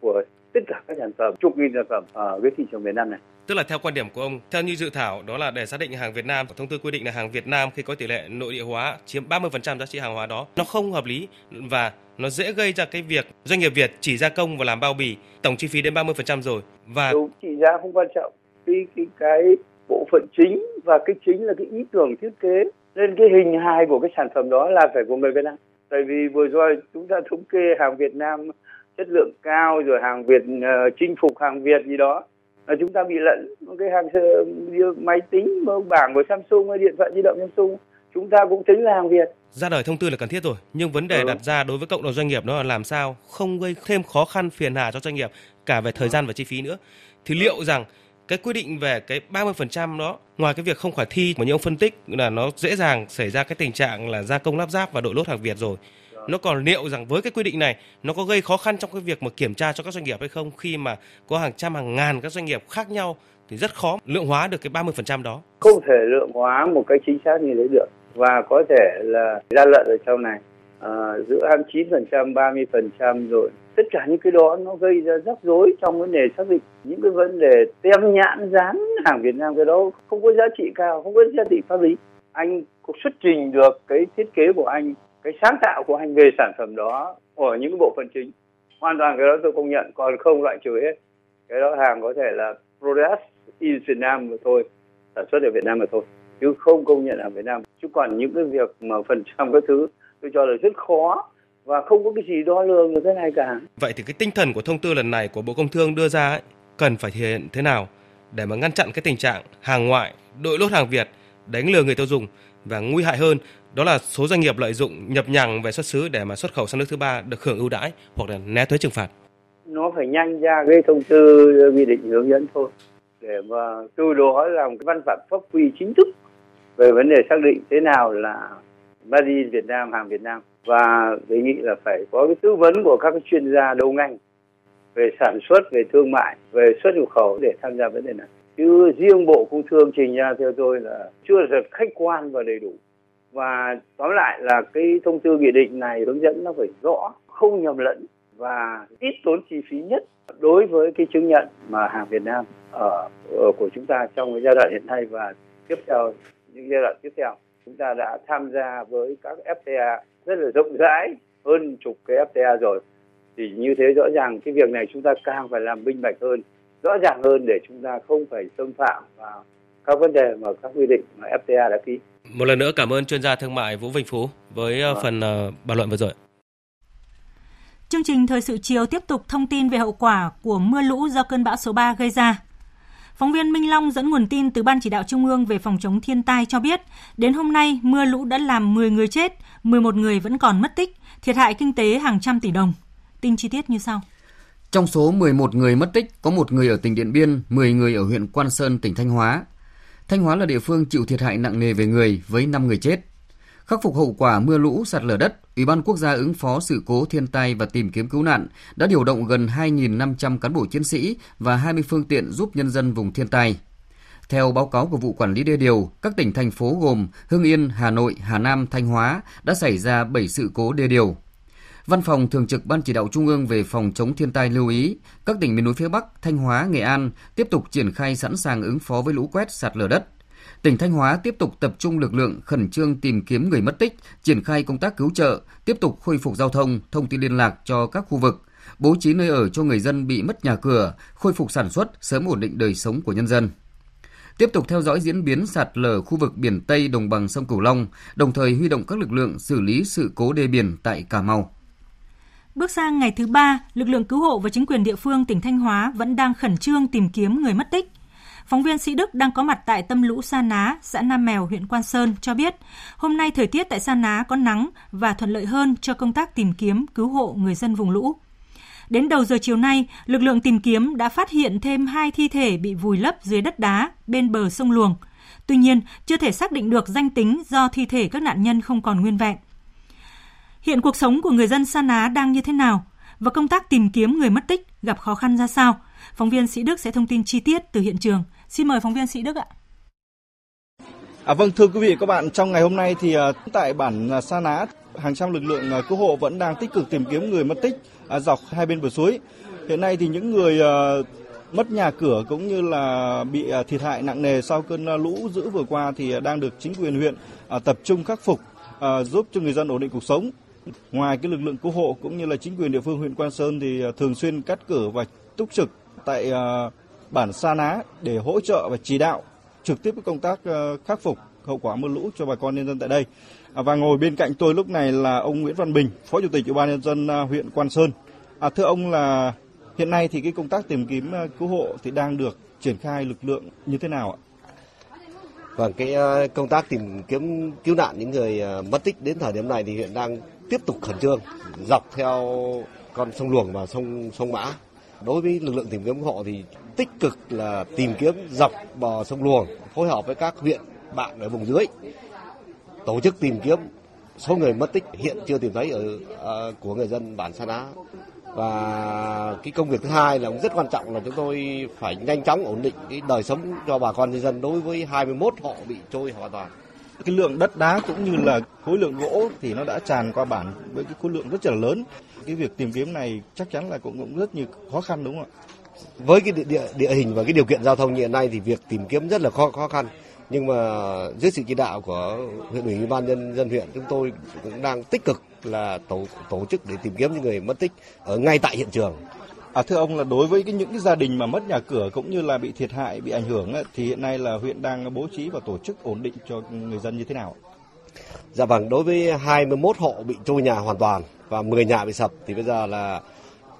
của tất cả các sản phẩm chục nghìn sản phẩm ở cái thị trường Việt Nam này Tức là theo quan điểm của ông, theo như dự thảo đó là để xác định hàng Việt Nam, thông tư quy định là hàng Việt Nam khi có tỷ lệ nội địa hóa chiếm 30% giá trị hàng hóa đó, nó không hợp lý và nó dễ gây ra cái việc doanh nghiệp Việt chỉ gia công và làm bao bì, tổng chi phí đến 30% rồi và Đúng, chỉ giá không quan trọng. Cái cái cái bộ phận chính và cái chính là cái ý tưởng thiết kế nên cái hình hài của cái sản phẩm đó là phải của người Việt Nam. Tại vì vừa rồi chúng ta thống kê hàng Việt Nam chất lượng cao rồi hàng Việt uh, chinh phục hàng Việt gì đó. Là chúng ta bị lẫn cái hàng máy tính bảng của Samsung hay điện thoại di động Samsung. Chúng ta cũng tính là hàng Việt. Ra đời thông tư là cần thiết rồi nhưng vấn đề ừ. đặt ra đối với cộng đồng doanh nghiệp đó là làm sao không gây thêm khó khăn phiền hà cho doanh nghiệp cả về thời gian và chi phí nữa. Thì liệu rằng cái quy định về cái 30% đó ngoài cái việc không khả thi mà như ông phân tích là nó dễ dàng xảy ra cái tình trạng là gia công lắp ráp và đội lốt hàng Việt rồi nó còn liệu rằng với cái quy định này nó có gây khó khăn trong cái việc mà kiểm tra cho các doanh nghiệp hay không? Khi mà có hàng trăm hàng ngàn các doanh nghiệp khác nhau thì rất khó lượng hóa được cái 30% đó. Không thể lượng hóa một cái chính xác như thế được. Và có thể là gian lận ở trong này à, giữa 29% 30% rồi. Tất cả những cái đó nó gây ra rắc rối trong vấn đề xác định. Những cái vấn đề tem nhãn dán hàng Việt Nam cái đó không có giá trị cao không có giá trị pháp lý. Anh có xuất trình được cái thiết kế của anh cái sáng tạo của anh về sản phẩm đó ở những cái bộ phận chính. Hoàn toàn cái đó tôi công nhận còn không loại trừ hết. Cái đó hàng có thể là product in Việt Nam mà thôi sản xuất ở Việt Nam mà thôi chứ không công nhận ở Việt Nam. Chứ còn những cái việc mà phần trăm các thứ tôi cho là rất khó và không có cái gì đo lường được thế này cả. Vậy thì cái tinh thần của thông tư lần này của Bộ Công Thương đưa ra ấy, cần phải thể hiện thế nào để mà ngăn chặn cái tình trạng hàng ngoại đội lốt hàng Việt đánh lừa người tiêu dùng và nguy hại hơn đó là số doanh nghiệp lợi dụng nhập nhằng về xuất xứ để mà xuất khẩu sang nước thứ ba được hưởng ưu đãi hoặc là né thuế trừng phạt. Nó phải nhanh ra cái thông tư nghị định hướng dẫn thôi. Để mà từ đó làm cái văn bản pháp quy chính thức về vấn đề xác định thế nào là made in Việt Nam, hàng Việt Nam. Và đề nghị là phải có cái tư vấn của các chuyên gia đầu ngành về sản xuất, về thương mại, về xuất nhập khẩu để tham gia vấn đề này. Chứ riêng bộ công thương trình ra theo tôi là chưa thật khách quan và đầy đủ và tóm lại là cái thông tư nghị định này hướng dẫn nó phải rõ không nhầm lẫn và ít tốn chi phí nhất đối với cái chứng nhận mà hàng Việt Nam ở, ở của chúng ta trong cái giai đoạn hiện nay và tiếp theo những giai đoạn tiếp theo. Chúng ta đã tham gia với các FTA rất là rộng rãi hơn chục cái FTA rồi. Thì như thế rõ ràng cái việc này chúng ta càng phải làm minh bạch hơn rõ ràng hơn để chúng ta không phải xâm phạm vào các vấn đề mà các quy định mà FTA đã ký. Một lần nữa cảm ơn chuyên gia thương mại Vũ Vinh Phú với à. phần uh, bàn luận vừa rồi. Chương trình thời sự chiều tiếp tục thông tin về hậu quả của mưa lũ do cơn bão số 3 gây ra. Phóng viên Minh Long dẫn nguồn tin từ Ban chỉ đạo Trung ương về phòng chống thiên tai cho biết, đến hôm nay mưa lũ đã làm 10 người chết, 11 người vẫn còn mất tích, thiệt hại kinh tế hàng trăm tỷ đồng. Tin chi tiết như sau. Trong số 11 người mất tích, có một người ở tỉnh Điện Biên, 10 người ở huyện Quan Sơn, tỉnh Thanh Hóa. Thanh Hóa là địa phương chịu thiệt hại nặng nề về người với 5 người chết. Khắc phục hậu quả mưa lũ sạt lở đất, Ủy ban quốc gia ứng phó sự cố thiên tai và tìm kiếm cứu nạn đã điều động gần 2.500 cán bộ chiến sĩ và 20 phương tiện giúp nhân dân vùng thiên tai. Theo báo cáo của vụ quản lý đê điều, các tỉnh thành phố gồm Hưng Yên, Hà Nội, Hà Nam, Thanh Hóa đã xảy ra 7 sự cố đê điều. Văn phòng Thường trực Ban Chỉ đạo Trung ương về phòng chống thiên tai lưu ý, các tỉnh miền núi phía Bắc, Thanh Hóa, Nghệ An tiếp tục triển khai sẵn sàng ứng phó với lũ quét sạt lở đất. Tỉnh Thanh Hóa tiếp tục tập trung lực lượng khẩn trương tìm kiếm người mất tích, triển khai công tác cứu trợ, tiếp tục khôi phục giao thông, thông tin liên lạc cho các khu vực, bố trí nơi ở cho người dân bị mất nhà cửa, khôi phục sản xuất, sớm ổn định đời sống của nhân dân tiếp tục theo dõi diễn biến sạt lở khu vực biển Tây đồng bằng sông Cửu Long, đồng thời huy động các lực lượng xử lý sự cố đê biển tại Cà Mau. Bước sang ngày thứ ba, lực lượng cứu hộ và chính quyền địa phương tỉnh Thanh Hóa vẫn đang khẩn trương tìm kiếm người mất tích. Phóng viên Sĩ Đức đang có mặt tại tâm lũ Sa Ná, xã Nam Mèo, huyện Quan Sơn cho biết, hôm nay thời tiết tại Sa Ná có nắng và thuận lợi hơn cho công tác tìm kiếm cứu hộ người dân vùng lũ. Đến đầu giờ chiều nay, lực lượng tìm kiếm đã phát hiện thêm hai thi thể bị vùi lấp dưới đất đá bên bờ sông Luồng. Tuy nhiên, chưa thể xác định được danh tính do thi thể các nạn nhân không còn nguyên vẹn. Hiện cuộc sống của người dân Sa Ná đang như thế nào? Và công tác tìm kiếm người mất tích gặp khó khăn ra sao? Phóng viên Sĩ Đức sẽ thông tin chi tiết từ hiện trường. Xin mời phóng viên Sĩ Đức ạ. À, vâng thưa quý vị các bạn, trong ngày hôm nay thì à, tại bản à, Sa Ná, hàng trăm lực lượng à, cứu hộ vẫn đang tích cực tìm kiếm người mất tích dọc hai bên bờ suối. Hiện nay thì những người mất nhà cửa cũng như là bị thiệt hại nặng nề sau cơn lũ dữ vừa qua thì đang được chính quyền huyện tập trung khắc phục, giúp cho người dân ổn định cuộc sống. Ngoài cái lực lượng cứu hộ cũng như là chính quyền địa phương huyện Quan Sơn thì à, thường xuyên cắt cử và túc trực tại à, bản Sa Ná để hỗ trợ và chỉ đạo trực tiếp công tác à, khắc phục hậu quả mưa lũ cho bà con nhân dân tại đây. Và ngồi bên cạnh tôi lúc này là ông Nguyễn Văn Bình, Phó Chủ tịch Ủy ban nhân dân huyện Quan Sơn. À, thưa ông là hiện nay thì cái công tác tìm kiếm cứu hộ thì đang được triển khai lực lượng như thế nào ạ? Vâng, cái công tác tìm kiếm cứu nạn những người mất tích đến thời điểm này thì hiện đang tiếp tục khẩn trương dọc theo con sông Luồng và sông sông Mã. Đối với lực lượng tìm kiếm hộ thì tích cực là tìm kiếm dọc bờ sông Luồng, phối hợp với các huyện bạn ở vùng dưới tổ chức tìm kiếm số người mất tích hiện chưa tìm thấy ở uh, của người dân bản Sa Ná và cái công việc thứ hai là cũng rất quan trọng là chúng tôi phải nhanh chóng ổn định cái đời sống cho bà con nhân dân. Đối với 21 hộ bị trôi hoàn toàn cái lượng đất đá cũng như là khối lượng gỗ thì nó đã tràn qua bản với cái khối lượng rất là lớn cái việc tìm kiếm này chắc chắn là cũng, cũng rất nhiều khó khăn đúng không ạ? Với cái địa, địa, địa hình và cái điều kiện giao thông như hiện nay thì việc tìm kiếm rất là khó khó khăn. Nhưng mà dưới sự chỉ đạo của huyện ủy ban nhân dân huyện chúng tôi cũng đang tích cực là tổ tổ chức để tìm kiếm những người mất tích ở ngay tại hiện trường. À, thưa ông là đối với cái, những cái gia đình mà mất nhà cửa cũng như là bị thiệt hại, bị ảnh hưởng thì hiện nay là huyện đang bố trí và tổ chức ổn định cho người dân như thế nào? Dạ vâng, đối với 21 hộ bị trôi nhà hoàn toàn và 10 nhà bị sập thì bây giờ là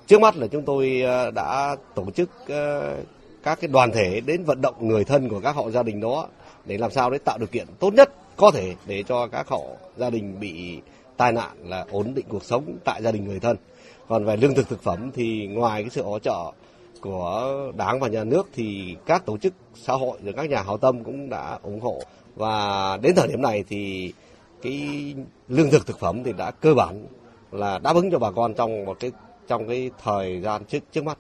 trước mắt là chúng tôi ờ, đã tổ chức ờ, các cái đoàn thể đến vận động người thân của các hộ gia đình đó để làm sao để tạo điều kiện tốt nhất có thể để cho các hộ gia đình bị tai nạn là ổn định cuộc sống tại gia đình người thân. Còn về lương thực thực phẩm thì ngoài cái sự hỗ trợ của đảng và nhà nước thì các tổ chức xã hội rồi các nhà hảo tâm cũng đã ủng hộ và đến thời điểm này thì cái lương thực thực phẩm thì đã cơ bản là đáp ứng cho bà con trong một cái, trong cái thời gian trước trước mắt.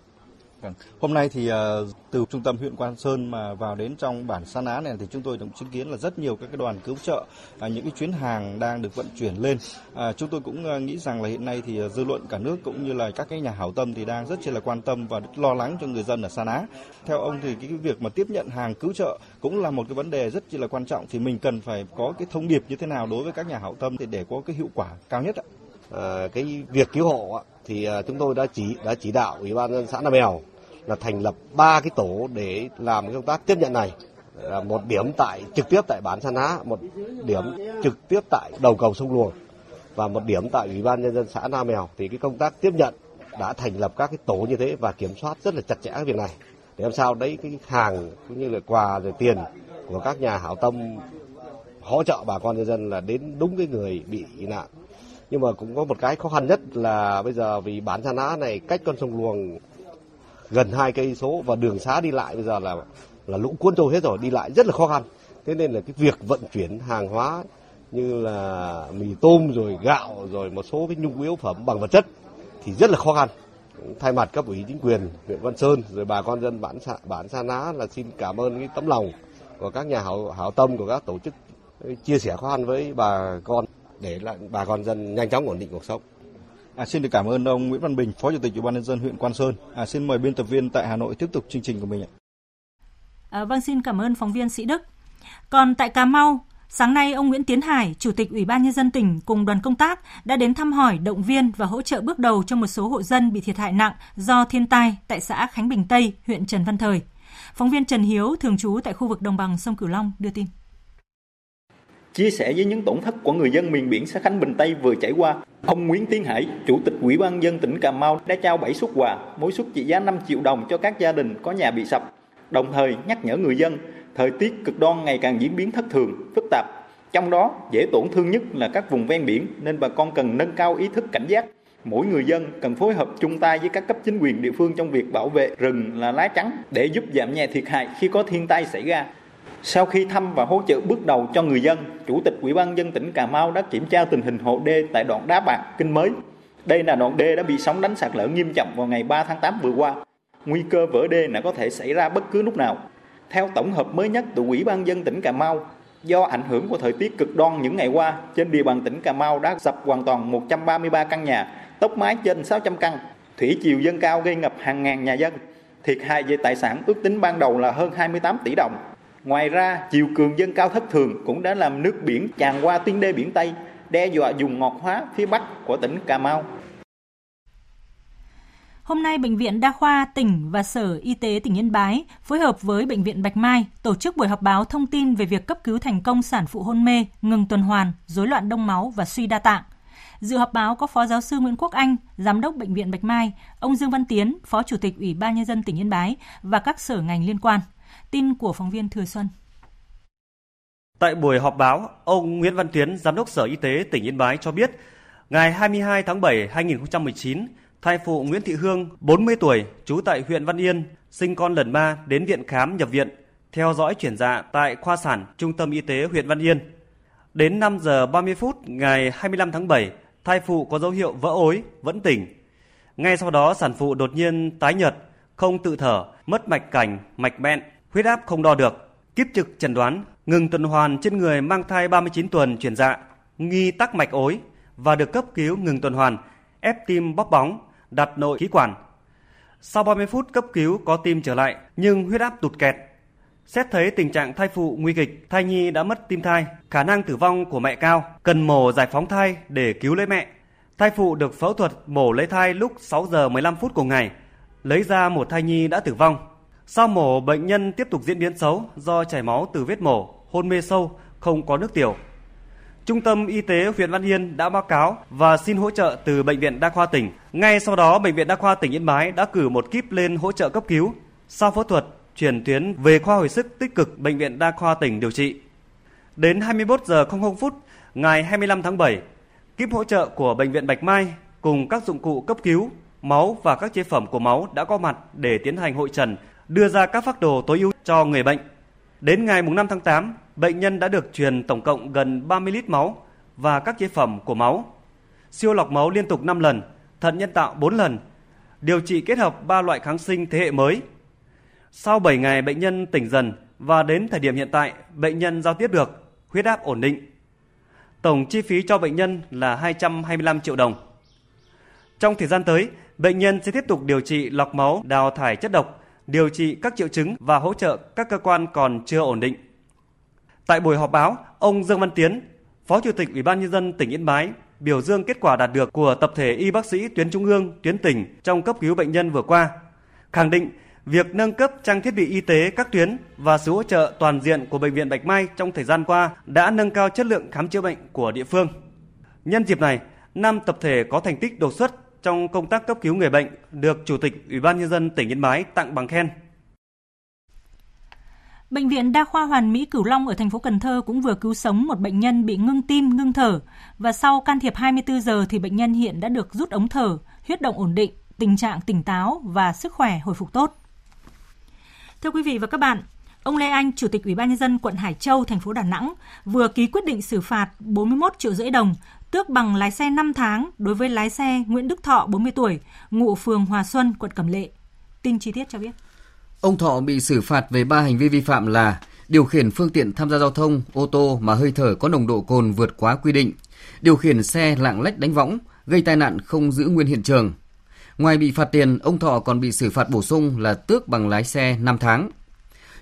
Vâng. Hôm nay thì ờ, từ trung tâm huyện Quan Sơn mà vào đến trong bản Sa Ná này thì chúng tôi cũng chứng kiến là rất nhiều các cái đoàn cứu trợ, à, những cái chuyến hàng đang được vận chuyển lên. À, chúng tôi cũng ờ, nghĩ rằng là hiện nay thì ờ, dư luận cả nước cũng như là các cái nhà hảo tâm thì đang rất là quan tâm và lo lắng cho người dân ở Sa Ná. Theo ông thì cái, cái việc mà tiếp nhận hàng cứu trợ cũng là một cái vấn đề rất là quan trọng thì mình cần phải có cái thông điệp như thế nào đối với các nhà hảo tâm thì để có cái hiệu quả cao nhất ạ. À, cái việc cứu hộ thì à, chúng tôi đã chỉ đã chỉ đạo ủy ban dân xã Nam Mèo là thành lập ba cái tổ để làm công tác tiếp nhận này. Một điểm tại, trực tiếp tại bản San Ná một điểm trực tiếp tại đầu cầu sông Luồng và một điểm tại ủy ban nhân dân xã Nam Mèo thì cái công tác tiếp nhận đã thành lập các cái tổ như thế và kiểm soát rất là chặt chẽ cái việc này. Để làm sao đấy cái hàng cũng như là quà rồi tiền của các nhà hảo tâm hỗ trợ bà con nhân dân là đến đúng cái người bị nạn nhưng mà cũng có một cái khó khăn nhất là bây giờ vì bản Sa Ná này cách con sông Luồng gần hai cây số và đường xá đi lại bây giờ là là lũ cuốn trôi hết rồi, đi lại rất là khó khăn. Thế nên là cái việc vận chuyển hàng hóa như là mì tôm rồi gạo rồi một số cái nhu yếu phẩm bằng vật chất thì rất là khó khăn. Thay mặt cấp ủy chính quyền huyện Văn Sơn rồi bà con dân bản xã bản Sa Ná là xin cảm ơn cái tấm lòng của các nhà hảo hảo tâm của các tổ chức, chia sẻ khó khăn với bà con để lại bà con dân nhanh chóng ổn định cuộc sống. À, xin được cảm ơn ông Nguyễn Văn Bình, Phó Chủ tịch Ủy ban nhân dân huyện Quan Sơn. À, xin mời biên tập viên tại Hà Nội tiếp tục chương trình của mình ạ. À, vâng, xin cảm ơn phóng viên Sĩ Đức. Còn tại Cà Mau, sáng nay ông Nguyễn Tiến Hải, Chủ tịch Ủy ban nhân dân tỉnh cùng đoàn công tác đã đến thăm hỏi, động viên và hỗ trợ bước đầu cho một số hộ dân bị thiệt hại nặng do thiên tai tại xã Khánh Bình Tây, huyện Trần Văn Thời. Phóng viên Trần Hiếu, thường trú tại khu vực đồng bằng sông Cửu Long đưa tin. Chia sẻ với những tổn thất của người dân miền biển xã Khánh Bình Tây vừa trải qua, ông Nguyễn Tiến Hải, Chủ tịch Ủy ban dân tỉnh Cà Mau đã trao 7 suất quà, mỗi suất trị giá 5 triệu đồng cho các gia đình có nhà bị sập. đồng thời nhắc nhở người dân thời tiết cực đoan ngày càng diễn biến thất thường, phức tạp. Trong đó, dễ tổn thương nhất là các vùng ven biển nên bà con cần nâng cao ý thức cảnh giác. Mỗi người dân cần phối hợp chung tay với các cấp chính quyền địa phương trong việc bảo vệ rừng là lá trắng để giúp giảm nhẹ thiệt hại khi có thiên tai xảy ra. Sau khi thăm và hỗ trợ bước đầu cho người dân, Chủ tịch Ủy ban dân tỉnh Cà Mau đã kiểm tra tình hình hộ đê tại đoạn Đá Bạc, Kinh Mới. Đây là đoạn đê đã bị sóng đánh sạt lở nghiêm trọng vào ngày 3 tháng 8 vừa qua. Nguy cơ vỡ đê là có thể xảy ra bất cứ lúc nào. Theo tổng hợp mới nhất từ Ủy ban dân tỉnh Cà Mau, do ảnh hưởng của thời tiết cực đoan những ngày qua, trên địa bàn tỉnh Cà Mau đã sập hoàn toàn 133 căn nhà, tốc mái trên 600 căn, thủy chiều dâng cao gây ngập hàng ngàn nhà dân. Thiệt hại về tài sản ước tính ban đầu là hơn 28 tỷ đồng. Ngoài ra, chiều cường dâng cao thất thường cũng đã làm nước biển tràn qua tuyến đê biển Tây, đe dọa dùng ngọt hóa phía bắc của tỉnh Cà Mau. Hôm nay, Bệnh viện Đa khoa tỉnh và Sở Y tế tỉnh Yên Bái phối hợp với Bệnh viện Bạch Mai tổ chức buổi họp báo thông tin về việc cấp cứu thành công sản phụ hôn mê, ngừng tuần hoàn, rối loạn đông máu và suy đa tạng. Dự họp báo có Phó Giáo sư Nguyễn Quốc Anh, Giám đốc Bệnh viện Bạch Mai, ông Dương Văn Tiến, Phó Chủ tịch Ủy ban Nhân dân tỉnh Yên Bái và các sở ngành liên quan. Tin của phóng viên Thừa Xuân. Tại buổi họp báo, ông Nguyễn Văn Tiến, Giám đốc Sở Y tế tỉnh Yên Bái cho biết, ngày 22 tháng 7 2019, thai phụ Nguyễn Thị Hương, 40 tuổi, trú tại huyện Văn Yên, sinh con lần ba đến viện khám nhập viện, theo dõi chuyển dạ tại khoa sản Trung tâm Y tế huyện Văn Yên. Đến 5 giờ 30 phút ngày 25 tháng 7, thai phụ có dấu hiệu vỡ ối, vẫn tỉnh. Ngay sau đó sản phụ đột nhiên tái nhợt, không tự thở, mất mạch cảnh, mạch bẹn, huyết áp không đo được. Kiếp trực chẩn đoán ngừng tuần hoàn trên người mang thai 39 tuần chuyển dạ, nghi tắc mạch ối và được cấp cứu ngừng tuần hoàn, ép tim bóp bóng, đặt nội khí quản. Sau 30 phút cấp cứu có tim trở lại nhưng huyết áp tụt kẹt. Xét thấy tình trạng thai phụ nguy kịch, thai nhi đã mất tim thai, khả năng tử vong của mẹ cao, cần mổ giải phóng thai để cứu lấy mẹ. Thai phụ được phẫu thuật mổ lấy thai lúc 6 giờ 15 phút cùng ngày, lấy ra một thai nhi đã tử vong. Sau mổ, bệnh nhân tiếp tục diễn biến xấu do chảy máu từ vết mổ, hôn mê sâu, không có nước tiểu. Trung tâm Y tế huyện Văn Yên đã báo cáo và xin hỗ trợ từ Bệnh viện Đa khoa tỉnh. Ngay sau đó, Bệnh viện Đa khoa tỉnh Yên Bái đã cử một kíp lên hỗ trợ cấp cứu. Sau phẫu thuật, chuyển tuyến về khoa hồi sức tích cực Bệnh viện Đa khoa tỉnh điều trị. Đến 21 giờ 00 phút ngày 25 tháng 7, kíp hỗ trợ của Bệnh viện Bạch Mai cùng các dụng cụ cấp cứu, máu và các chế phẩm của máu đã có mặt để tiến hành hội trần, đưa ra các phác đồ tối ưu cho người bệnh. Đến ngày 5 tháng 8, bệnh nhân đã được truyền tổng cộng gần 30 lít máu và các chế phẩm của máu. Siêu lọc máu liên tục 5 lần, thận nhân tạo 4 lần, điều trị kết hợp 3 loại kháng sinh thế hệ mới. Sau 7 ngày bệnh nhân tỉnh dần và đến thời điểm hiện tại bệnh nhân giao tiếp được, huyết áp ổn định. Tổng chi phí cho bệnh nhân là 225 triệu đồng. Trong thời gian tới, bệnh nhân sẽ tiếp tục điều trị lọc máu đào thải chất độc, điều trị các triệu chứng và hỗ trợ các cơ quan còn chưa ổn định. Tại buổi họp báo, ông Dương Văn Tiến, Phó Chủ tịch Ủy ban nhân dân tỉnh Yên Bái biểu dương kết quả đạt được của tập thể y bác sĩ tuyến trung ương, tuyến tỉnh trong cấp cứu bệnh nhân vừa qua, khẳng định việc nâng cấp trang thiết bị y tế các tuyến và sự hỗ trợ toàn diện của bệnh viện Bạch Mai trong thời gian qua đã nâng cao chất lượng khám chữa bệnh của địa phương. Nhân dịp này, năm tập thể có thành tích đột xuất trong công tác cấp cứu người bệnh được Chủ tịch Ủy ban nhân dân tỉnh Yên Bái tặng bằng khen. Bệnh viện Đa khoa Hoàn Mỹ Cửu Long ở thành phố Cần Thơ cũng vừa cứu sống một bệnh nhân bị ngưng tim, ngưng thở và sau can thiệp 24 giờ thì bệnh nhân hiện đã được rút ống thở, huyết động ổn định, tình trạng tỉnh táo và sức khỏe hồi phục tốt. Thưa quý vị và các bạn, ông Lê Anh, Chủ tịch Ủy ban nhân dân quận Hải Châu, thành phố Đà Nẵng vừa ký quyết định xử phạt 41 triệu rưỡi đồng, tước bằng lái xe 5 tháng đối với lái xe Nguyễn Đức Thọ 40 tuổi, ngụ phường Hòa Xuân, quận Cẩm Lệ. Tin chi tiết cho biết. Ông Thọ bị xử phạt về 3 hành vi vi phạm là điều khiển phương tiện tham gia giao thông ô tô mà hơi thở có nồng độ cồn vượt quá quy định, điều khiển xe lạng lách đánh võng, gây tai nạn không giữ nguyên hiện trường. Ngoài bị phạt tiền, ông Thọ còn bị xử phạt bổ sung là tước bằng lái xe 5 tháng.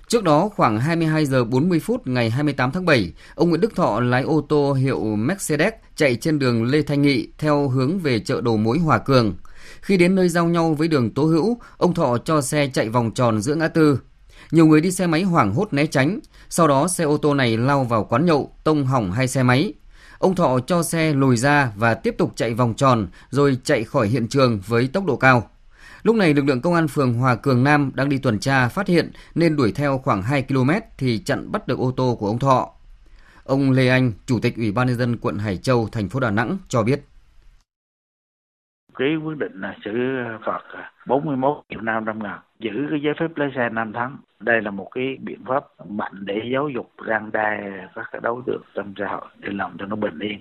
Trước đó, khoảng 22 giờ 40 phút ngày 28 tháng 7, ông Nguyễn Đức Thọ lái ô tô hiệu Mercedes chạy trên đường Lê Thanh Nghị theo hướng về chợ đầu mối Hòa Cường. Khi đến nơi giao nhau với đường Tố Hữu, ông Thọ cho xe chạy vòng tròn giữa ngã tư. Nhiều người đi xe máy hoảng hốt né tránh, sau đó xe ô tô này lao vào quán nhậu, tông hỏng hai xe máy. Ông Thọ cho xe lùi ra và tiếp tục chạy vòng tròn rồi chạy khỏi hiện trường với tốc độ cao. Lúc này lực lượng công an phường Hòa Cường Nam đang đi tuần tra phát hiện nên đuổi theo khoảng 2 km thì chặn bắt được ô tô của ông Thọ. Ông Lê Anh, Chủ tịch Ủy ban nhân dân quận Hải Châu, thành phố Đà Nẵng cho biết. Cái quyết định là xử phạt 41 triệu 500 ngàn, giữ cái giấy phép lái xe 5 tháng. Đây là một cái biện pháp mạnh để giáo dục răng đe các đối tượng trong xã hội để làm cho nó bình yên.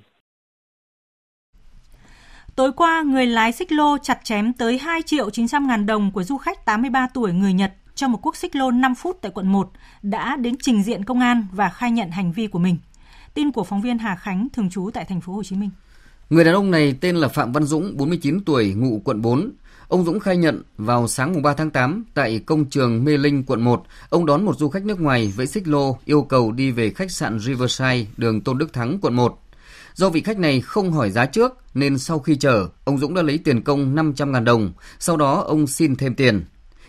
Tối qua, người lái xích lô chặt chém tới 2 triệu 900 ngàn đồng của du khách 83 tuổi người Nhật trong một cuốc xích lô 5 phút tại quận 1 đã đến trình diện công an và khai nhận hành vi của mình. Tin của phóng viên Hà Khánh thường trú tại thành phố Hồ Chí Minh. Người đàn ông này tên là Phạm Văn Dũng, 49 tuổi, ngụ quận 4. Ông Dũng khai nhận vào sáng mùng 3 tháng 8 tại công trường Mê Linh, quận 1, ông đón một du khách nước ngoài với xích lô yêu cầu đi về khách sạn Riverside, đường Tôn Đức Thắng, quận 1. Do vị khách này không hỏi giá trước nên sau khi chờ, ông Dũng đã lấy tiền công 500.000 đồng, sau đó ông xin thêm tiền.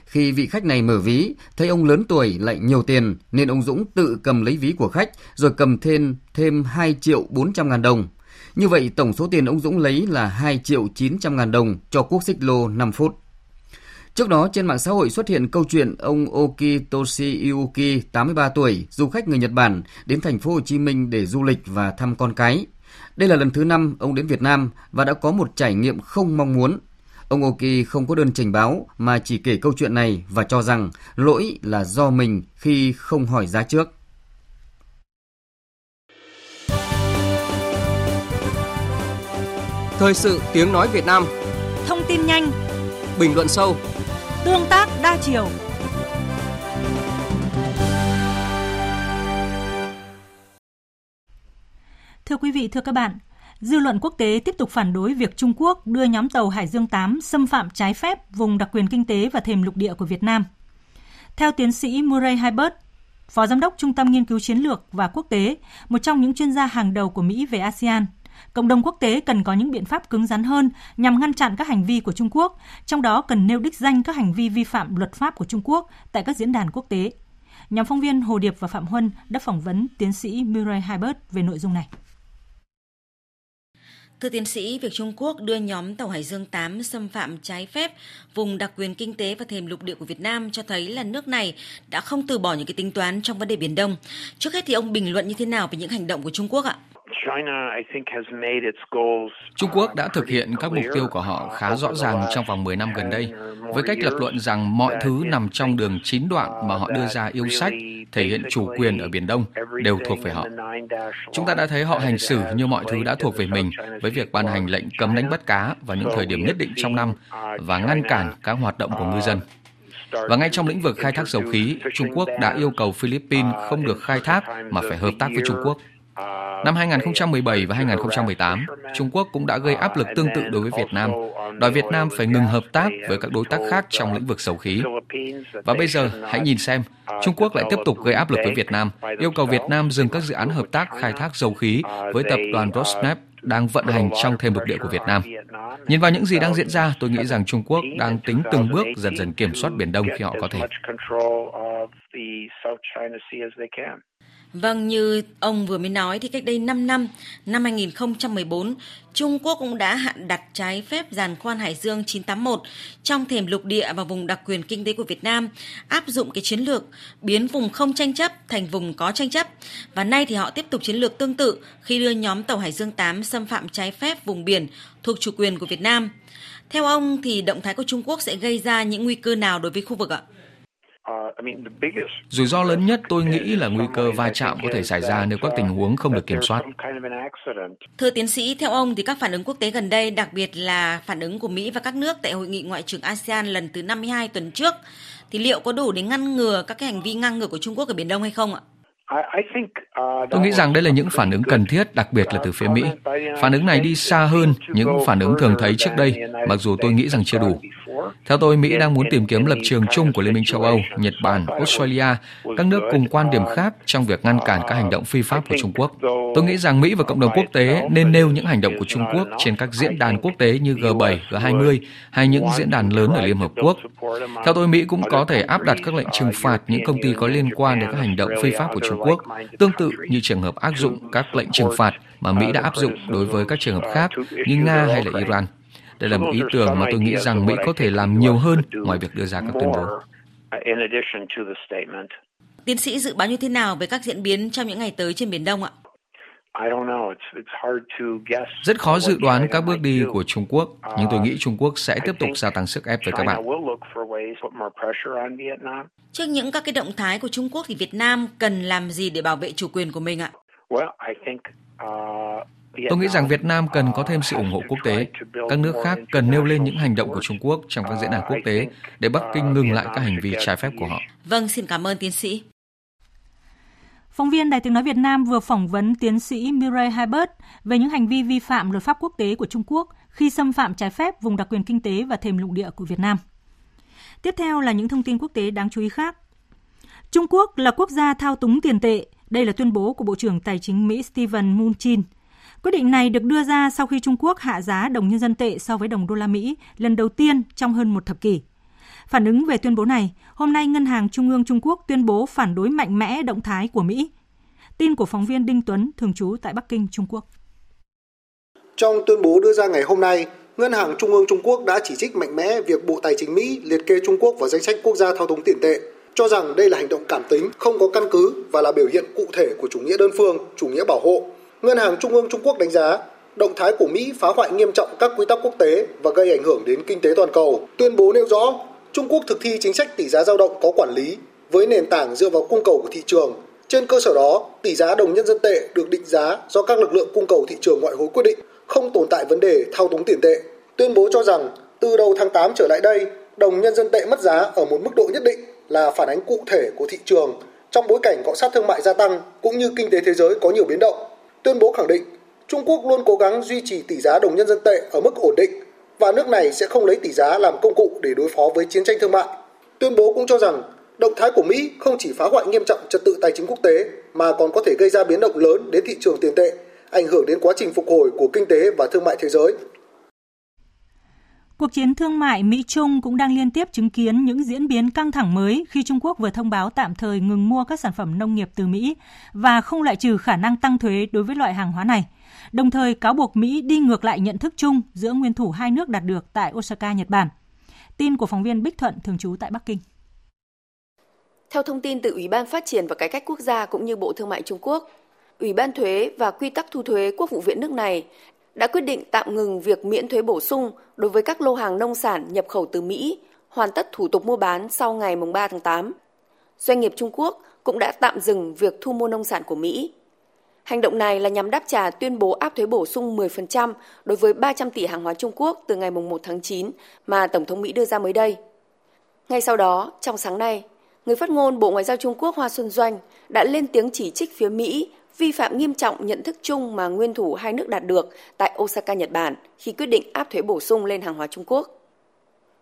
Khi vị khách này mở ví, thấy ông lớn tuổi lại nhiều tiền nên ông Dũng tự cầm lấy ví của khách rồi cầm thêm thêm 2 triệu 400 ngàn đồng. Như vậy tổng số tiền ông Dũng lấy là 2 triệu 900 ngàn đồng cho quốc xích lô 5 phút. Trước đó trên mạng xã hội xuất hiện câu chuyện ông Okitoshi Yuki, 83 tuổi, du khách người Nhật Bản đến thành phố Hồ Chí Minh để du lịch và thăm con cái. Đây là lần thứ năm ông đến Việt Nam và đã có một trải nghiệm không mong muốn. Ông Oki không có đơn trình báo mà chỉ kể câu chuyện này và cho rằng lỗi là do mình khi không hỏi giá trước. Thời sự tiếng nói Việt Nam Thông tin nhanh Bình luận sâu Tương tác đa chiều Thưa quý vị, thưa các bạn, dư luận quốc tế tiếp tục phản đối việc Trung Quốc đưa nhóm tàu Hải Dương 8 xâm phạm trái phép vùng đặc quyền kinh tế và thềm lục địa của Việt Nam. Theo tiến sĩ Murray hybert Phó Giám đốc Trung tâm Nghiên cứu Chiến lược và Quốc tế, một trong những chuyên gia hàng đầu của Mỹ về ASEAN, cộng đồng quốc tế cần có những biện pháp cứng rắn hơn nhằm ngăn chặn các hành vi của Trung Quốc, trong đó cần nêu đích danh các hành vi vi phạm luật pháp của Trung Quốc tại các diễn đàn quốc tế. Nhóm phóng viên Hồ Điệp và Phạm Huân đã phỏng vấn tiến sĩ Murray hybert về nội dung này. Thưa tiến sĩ, việc Trung Quốc đưa nhóm tàu Hải Dương 8 xâm phạm trái phép vùng đặc quyền kinh tế và thềm lục địa của Việt Nam cho thấy là nước này đã không từ bỏ những cái tính toán trong vấn đề Biển Đông. Trước hết thì ông bình luận như thế nào về những hành động của Trung Quốc ạ? Trung Quốc đã thực hiện các mục tiêu của họ khá rõ ràng trong vòng 10 năm gần đây, với cách lập luận rằng mọi thứ nằm trong đường chín đoạn mà họ đưa ra yêu sách, thể hiện chủ quyền ở Biển Đông, đều thuộc về họ. Chúng ta đã thấy họ hành xử như mọi thứ đã thuộc về mình, với việc ban hành lệnh cấm đánh bắt cá vào những thời điểm nhất định trong năm và ngăn cản các hoạt động của ngư dân. Và ngay trong lĩnh vực khai thác dầu khí, Trung Quốc đã yêu cầu Philippines không được khai thác mà phải hợp tác với Trung Quốc. Năm 2017 và 2018, Trung Quốc cũng đã gây áp lực tương tự đối với Việt Nam, đòi Việt Nam phải ngừng hợp tác với các đối tác khác trong lĩnh vực dầu khí. Và bây giờ, hãy nhìn xem, Trung Quốc lại tiếp tục gây áp lực với Việt Nam, yêu cầu Việt Nam dừng các dự án hợp tác khai thác dầu khí với tập đoàn Rosneft đang vận hành trong thêm lục địa của Việt Nam. Nhìn vào những gì đang diễn ra, tôi nghĩ rằng Trung Quốc đang tính từng bước dần dần kiểm soát Biển Đông khi họ có thể. Vâng, như ông vừa mới nói thì cách đây 5 năm, năm 2014, Trung Quốc cũng đã hạn đặt trái phép giàn khoan Hải Dương 981 trong thềm lục địa và vùng đặc quyền kinh tế của Việt Nam, áp dụng cái chiến lược biến vùng không tranh chấp thành vùng có tranh chấp. Và nay thì họ tiếp tục chiến lược tương tự khi đưa nhóm tàu Hải Dương 8 xâm phạm trái phép vùng biển thuộc chủ quyền của Việt Nam. Theo ông thì động thái của Trung Quốc sẽ gây ra những nguy cơ nào đối với khu vực ạ? Rủi ro lớn nhất tôi nghĩ là nguy cơ va chạm có thể xảy ra nếu các tình huống không được kiểm soát. Thưa tiến sĩ, theo ông thì các phản ứng quốc tế gần đây, đặc biệt là phản ứng của Mỹ và các nước tại hội nghị ngoại trưởng ASEAN lần thứ 52 tuần trước, thì liệu có đủ để ngăn ngừa các cái hành vi ngang ngược của Trung Quốc ở Biển Đông hay không ạ? Tôi nghĩ rằng đây là những phản ứng cần thiết, đặc biệt là từ phía Mỹ. Phản ứng này đi xa hơn những phản ứng thường thấy trước đây, mặc dù tôi nghĩ rằng chưa đủ. Theo tôi, Mỹ đang muốn tìm kiếm lập trường chung của Liên minh châu Âu, Nhật Bản, Australia, các nước cùng quan điểm khác trong việc ngăn cản các hành động phi pháp của Trung Quốc. Tôi nghĩ rằng Mỹ và cộng đồng quốc tế nên nêu những hành động của Trung Quốc trên các diễn đàn quốc tế như G7, G20 hay những diễn đàn lớn ở Liên Hợp Quốc. Theo tôi, Mỹ cũng có thể áp đặt các lệnh trừng phạt những công ty có liên quan đến các hành động phi pháp của Trung Quốc, tương tự như trường hợp áp dụng các lệnh trừng phạt mà Mỹ đã áp dụng đối với các trường hợp khác như Nga hay là Iran. Đây là một ý tưởng mà tôi nghĩ rằng Mỹ có thể làm nhiều hơn ngoài việc đưa ra các tuyên bố. Tiến sĩ dự báo như thế nào về các diễn biến trong những ngày tới trên Biển Đông ạ? Rất khó dự đoán các bước đi của Trung Quốc, nhưng tôi nghĩ Trung Quốc sẽ tiếp tục gia tăng sức ép với các bạn. Trước những các cái động thái của Trung Quốc thì Việt Nam cần làm gì để bảo vệ chủ quyền của mình ạ? Tôi nghĩ rằng Việt Nam cần có thêm sự ủng hộ quốc tế. Các nước khác cần nêu lên những hành động của Trung Quốc trong các diễn đàn quốc tế để Bắc Kinh ngừng lại các hành vi trái phép của họ. Vâng, xin cảm ơn tiến sĩ. Phóng viên Đài tiếng nói Việt Nam vừa phỏng vấn tiến sĩ Mireille Herbert về những hành vi vi phạm luật pháp quốc tế của Trung Quốc khi xâm phạm trái phép vùng đặc quyền kinh tế và thềm lục địa của Việt Nam. Tiếp theo là những thông tin quốc tế đáng chú ý khác. Trung Quốc là quốc gia thao túng tiền tệ. Đây là tuyên bố của Bộ trưởng Tài chính Mỹ Steven Mnuchin. Quyết định này được đưa ra sau khi Trung Quốc hạ giá đồng nhân dân tệ so với đồng đô la Mỹ lần đầu tiên trong hơn một thập kỷ. Phản ứng về tuyên bố này, hôm nay Ngân hàng Trung ương Trung Quốc tuyên bố phản đối mạnh mẽ động thái của Mỹ. Tin của phóng viên Đinh Tuấn, thường trú tại Bắc Kinh, Trung Quốc. Trong tuyên bố đưa ra ngày hôm nay, Ngân hàng Trung ương Trung Quốc đã chỉ trích mạnh mẽ việc Bộ Tài chính Mỹ liệt kê Trung Quốc vào danh sách quốc gia thao túng tiền tệ, cho rằng đây là hành động cảm tính, không có căn cứ và là biểu hiện cụ thể của chủ nghĩa đơn phương, chủ nghĩa bảo hộ. Ngân hàng Trung ương Trung Quốc đánh giá động thái của Mỹ phá hoại nghiêm trọng các quy tắc quốc tế và gây ảnh hưởng đến kinh tế toàn cầu. Tuyên bố nêu rõ Trung Quốc thực thi chính sách tỷ giá dao động có quản lý với nền tảng dựa vào cung cầu của thị trường. Trên cơ sở đó, tỷ giá đồng nhân dân tệ được định giá do các lực lượng cung cầu thị trường ngoại hối quyết định, không tồn tại vấn đề thao túng tiền tệ. Tuyên bố cho rằng từ đầu tháng 8 trở lại đây, đồng nhân dân tệ mất giá ở một mức độ nhất định là phản ánh cụ thể của thị trường trong bối cảnh cọ sát thương mại gia tăng cũng như kinh tế thế giới có nhiều biến động. Tuyên bố khẳng định Trung Quốc luôn cố gắng duy trì tỷ giá đồng nhân dân tệ ở mức ổn định và nước này sẽ không lấy tỷ giá làm công cụ để đối phó với chiến tranh thương mại. Tuyên bố cũng cho rằng động thái của Mỹ không chỉ phá hoại nghiêm trọng trật tự tài chính quốc tế mà còn có thể gây ra biến động lớn đến thị trường tiền tệ, ảnh hưởng đến quá trình phục hồi của kinh tế và thương mại thế giới. Cuộc chiến thương mại Mỹ-Trung cũng đang liên tiếp chứng kiến những diễn biến căng thẳng mới khi Trung Quốc vừa thông báo tạm thời ngừng mua các sản phẩm nông nghiệp từ Mỹ và không loại trừ khả năng tăng thuế đối với loại hàng hóa này, đồng thời cáo buộc Mỹ đi ngược lại nhận thức chung giữa nguyên thủ hai nước đạt được tại Osaka, Nhật Bản. Tin của phóng viên Bích Thuận thường trú tại Bắc Kinh. Theo thông tin từ Ủy ban Phát triển và Cải cách Quốc gia cũng như Bộ Thương mại Trung Quốc, Ủy ban thuế và quy tắc thu thuế Quốc vụ viện nước này đã quyết định tạm ngừng việc miễn thuế bổ sung đối với các lô hàng nông sản nhập khẩu từ Mỹ, hoàn tất thủ tục mua bán sau ngày 3 tháng 8. Doanh nghiệp Trung Quốc cũng đã tạm dừng việc thu mua nông sản của Mỹ. Hành động này là nhằm đáp trả tuyên bố áp thuế bổ sung 10% đối với 300 tỷ hàng hóa Trung Quốc từ ngày 1 tháng 9 mà Tổng thống Mỹ đưa ra mới đây. Ngay sau đó, trong sáng nay, người phát ngôn Bộ Ngoại giao Trung Quốc Hoa Xuân Doanh đã lên tiếng chỉ trích phía Mỹ vi phạm nghiêm trọng nhận thức chung mà nguyên thủ hai nước đạt được tại Osaka, Nhật Bản khi quyết định áp thuế bổ sung lên hàng hóa Trung Quốc.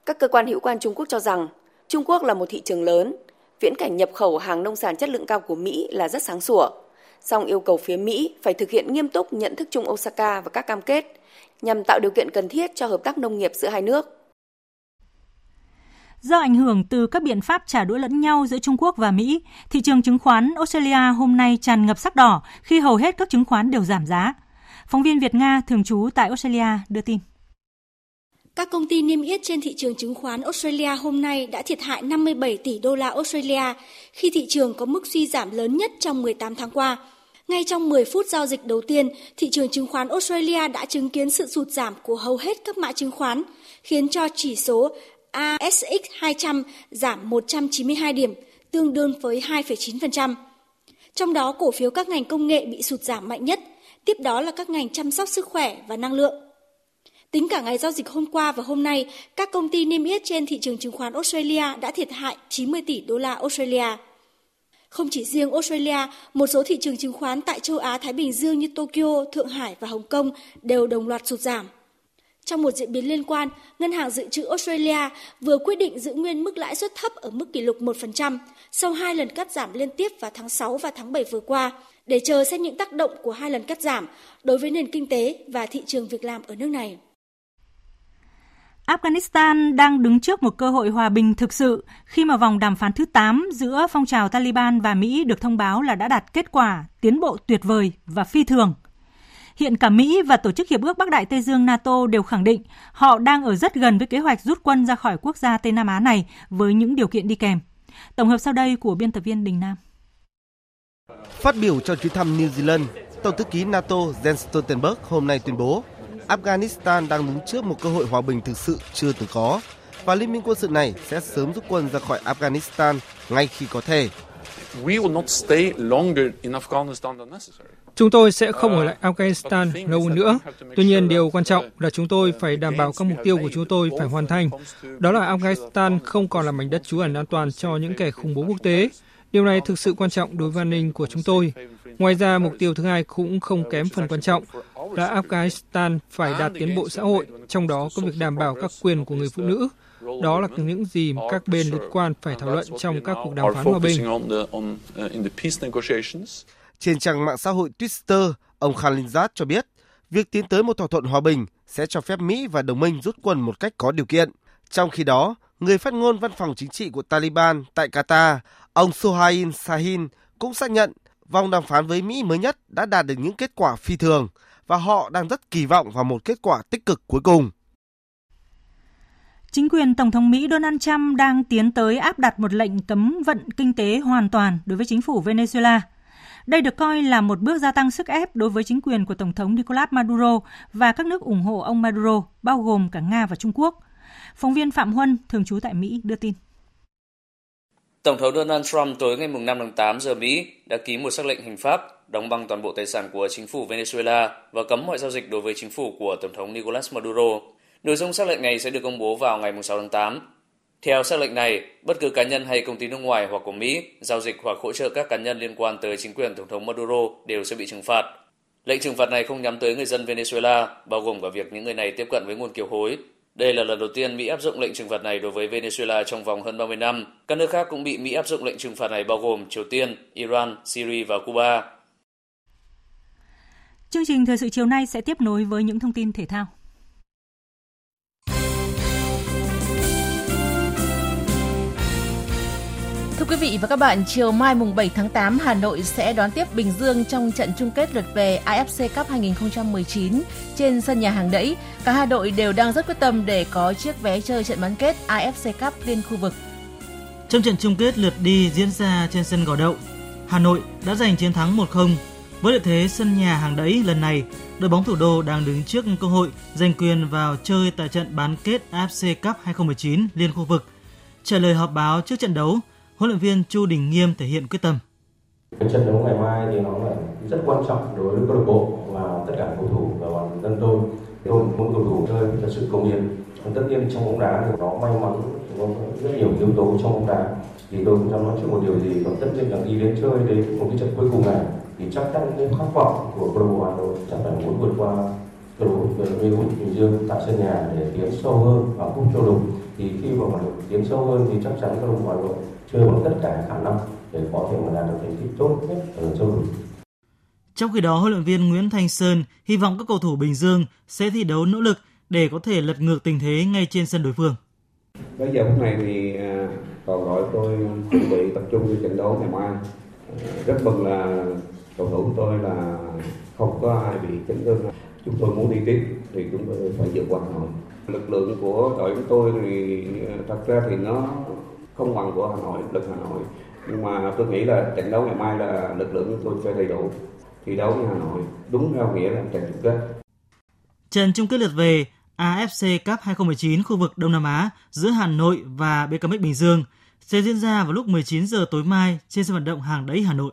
Các cơ quan hữu quan Trung Quốc cho rằng Trung Quốc là một thị trường lớn, viễn cảnh nhập khẩu hàng nông sản chất lượng cao của Mỹ là rất sáng sủa. Song yêu cầu phía Mỹ phải thực hiện nghiêm túc nhận thức chung Osaka và các cam kết nhằm tạo điều kiện cần thiết cho hợp tác nông nghiệp giữa hai nước. Do ảnh hưởng từ các biện pháp trả đũa lẫn nhau giữa Trung Quốc và Mỹ, thị trường chứng khoán Australia hôm nay tràn ngập sắc đỏ khi hầu hết các chứng khoán đều giảm giá. Phóng viên Việt Nga thường trú tại Australia đưa tin. Các công ty niêm yết trên thị trường chứng khoán Australia hôm nay đã thiệt hại 57 tỷ đô la Australia khi thị trường có mức suy giảm lớn nhất trong 18 tháng qua. Ngay trong 10 phút giao dịch đầu tiên, thị trường chứng khoán Australia đã chứng kiến sự sụt giảm của hầu hết các mã chứng khoán, khiến cho chỉ số ASX 200 giảm 192 điểm, tương đương với 2,9%. Trong đó, cổ phiếu các ngành công nghệ bị sụt giảm mạnh nhất, tiếp đó là các ngành chăm sóc sức khỏe và năng lượng. Tính cả ngày giao dịch hôm qua và hôm nay, các công ty niêm yết trên thị trường chứng khoán Australia đã thiệt hại 90 tỷ đô la Australia. Không chỉ riêng Australia, một số thị trường chứng khoán tại châu Á Thái Bình Dương như Tokyo, Thượng Hải và Hồng Kông đều đồng loạt sụt giảm. Trong một diễn biến liên quan, Ngân hàng Dự trữ Australia vừa quyết định giữ nguyên mức lãi suất thấp ở mức kỷ lục 1% sau hai lần cắt giảm liên tiếp vào tháng 6 và tháng 7 vừa qua, để chờ xem những tác động của hai lần cắt giảm đối với nền kinh tế và thị trường việc làm ở nước này. Afghanistan đang đứng trước một cơ hội hòa bình thực sự khi mà vòng đàm phán thứ 8 giữa phong trào Taliban và Mỹ được thông báo là đã đạt kết quả tiến bộ tuyệt vời và phi thường. Hiện cả Mỹ và Tổ chức Hiệp ước Bắc Đại Tây Dương NATO đều khẳng định họ đang ở rất gần với kế hoạch rút quân ra khỏi quốc gia Tây Nam Á này với những điều kiện đi kèm. Tổng hợp sau đây của biên tập viên Đình Nam. Phát biểu trong chuyến thăm New Zealand, Tổng thư ký NATO Jens Stoltenberg hôm nay tuyên bố Afghanistan đang đứng trước một cơ hội hòa bình thực sự chưa từng có và liên minh quân sự này sẽ sớm rút quân ra khỏi Afghanistan ngay khi có thể. Chúng tôi sẽ không ở lại Afghanistan lâu nữa. Tuy nhiên, điều quan trọng là chúng tôi phải đảm bảo các mục tiêu của chúng tôi phải hoàn thành. Đó là Afghanistan không còn là mảnh đất trú ẩn an toàn cho những kẻ khủng bố quốc tế. Điều này thực sự quan trọng đối với an ninh của chúng tôi. Ngoài ra, mục tiêu thứ hai cũng không kém phần quan trọng là Afghanistan phải đạt tiến bộ xã hội, trong đó có việc đảm bảo các quyền của người phụ nữ. Đó là những gì mà các bên liên quan phải thảo luận trong các cuộc đàm phán hòa bình. Trên trang mạng xã hội Twitter, ông Khalinzad cho biết, việc tiến tới một thỏa thuận hòa bình sẽ cho phép Mỹ và đồng minh rút quân một cách có điều kiện. Trong khi đó, người phát ngôn văn phòng chính trị của Taliban tại Qatar, ông Sohail Sahin cũng xác nhận vòng đàm phán với Mỹ mới nhất đã đạt được những kết quả phi thường và họ đang rất kỳ vọng vào một kết quả tích cực cuối cùng. Chính quyền Tổng thống Mỹ Donald Trump đang tiến tới áp đặt một lệnh cấm vận kinh tế hoàn toàn đối với chính phủ Venezuela. Đây được coi là một bước gia tăng sức ép đối với chính quyền của Tổng thống Nicolas Maduro và các nước ủng hộ ông Maduro, bao gồm cả Nga và Trung Quốc. Phóng viên Phạm Huân, thường trú tại Mỹ, đưa tin. Tổng thống Donald Trump tối ngày 5 tháng 8 giờ Mỹ đã ký một sắc lệnh hành pháp đóng băng toàn bộ tài sản của chính phủ Venezuela và cấm mọi giao dịch đối với chính phủ của Tổng thống Nicolas Maduro. Nội dung sắc lệnh này sẽ được công bố vào ngày 6 tháng 8. Theo sắc lệnh này, bất cứ cá nhân hay công ty nước ngoài hoặc của Mỹ giao dịch hoặc hỗ trợ các cá nhân liên quan tới chính quyền Tổng thống Maduro đều sẽ bị trừng phạt. Lệnh trừng phạt này không nhắm tới người dân Venezuela, bao gồm cả việc những người này tiếp cận với nguồn kiều hối. Đây là lần đầu tiên Mỹ áp dụng lệnh trừng phạt này đối với Venezuela trong vòng hơn 30 năm. Các nước khác cũng bị Mỹ áp dụng lệnh trừng phạt này bao gồm Triều Tiên, Iran, Syria và Cuba. Chương trình thời sự chiều nay sẽ tiếp nối với những thông tin thể thao. Thưa quý vị và các bạn, chiều mai mùng 7 tháng 8, Hà Nội sẽ đón tiếp Bình Dương trong trận chung kết lượt về AFC Cup 2019 trên sân nhà hàng đẫy. Cả hai đội đều đang rất quyết tâm để có chiếc vé chơi trận bán kết AFC Cup liên khu vực. Trong trận chung kết lượt đi diễn ra trên sân Gò Đậu, Hà Nội đã giành chiến thắng 1-0. Với lợi thế sân nhà hàng đẫy lần này, đội bóng thủ đô đang đứng trước cơ hội giành quyền vào chơi tại trận bán kết AFC Cup 2019 liên khu vực. Trả lời họp báo trước trận đấu, huấn luyện viên Chu Đình Nghiêm thể hiện quyết tâm. Cái trận đấu ngày mai thì nó là rất quan trọng đối với câu lạc bộ và tất cả cầu thủ và bản thân tôi. Tôi muốn cầu thủ chơi thật sự công hiến. Tất nhiên trong bóng đá thì nó may mắn, có rất nhiều yếu tố trong bóng đá. Thì tôi cũng dám nói trước một điều gì, còn tất nhiên là đi đến chơi đến một cái trận cuối cùng này thì chắc chắn cái khát vọng của câu lạc bộ Hà Nội chắc phải muốn vượt qua câu lạc bộ Bình Dương tại sân nhà để tiến sâu hơn vào cúp châu lục thì khi mà Hà Nội tiến sâu hơn thì chắc chắn câu lạc bộ Hà Nội chơi bằng tất cả khả năng để có thể mà đạt được thành tích tốt nhất ở châu lục. Trong khi đó, huấn luyện viên Nguyễn Thanh Sơn hy vọng các cầu thủ Bình Dương sẽ thi đấu nỗ lực để có thể lật ngược tình thế ngay trên sân đối phương. Bây giờ phút này thì còn gọi tôi chuẩn bị tập trung cho trận đấu ngày mai. Rất mừng là cầu thủ của tôi là không có ai bị chấn thương. Chúng tôi muốn đi tiếp thì chúng tôi phải vượt qua Nội. Lực lượng của đội của tôi thì thật ra thì nó không bằng của Hà Nội, lực Hà Nội. Nhưng mà tôi nghĩ là trận đấu ngày mai là lực lượng của tôi chơi đầy đủ. Thi đấu với Hà Nội đúng theo nghĩa là trận chung kết. Trận chung kết lượt về AFC Cup 2019 khu vực Đông Nam Á giữa Hà Nội và BKMX Bình Dương sẽ diễn ra vào lúc 19 giờ tối mai trên sân vận động Hàng Đẫy Hà Nội.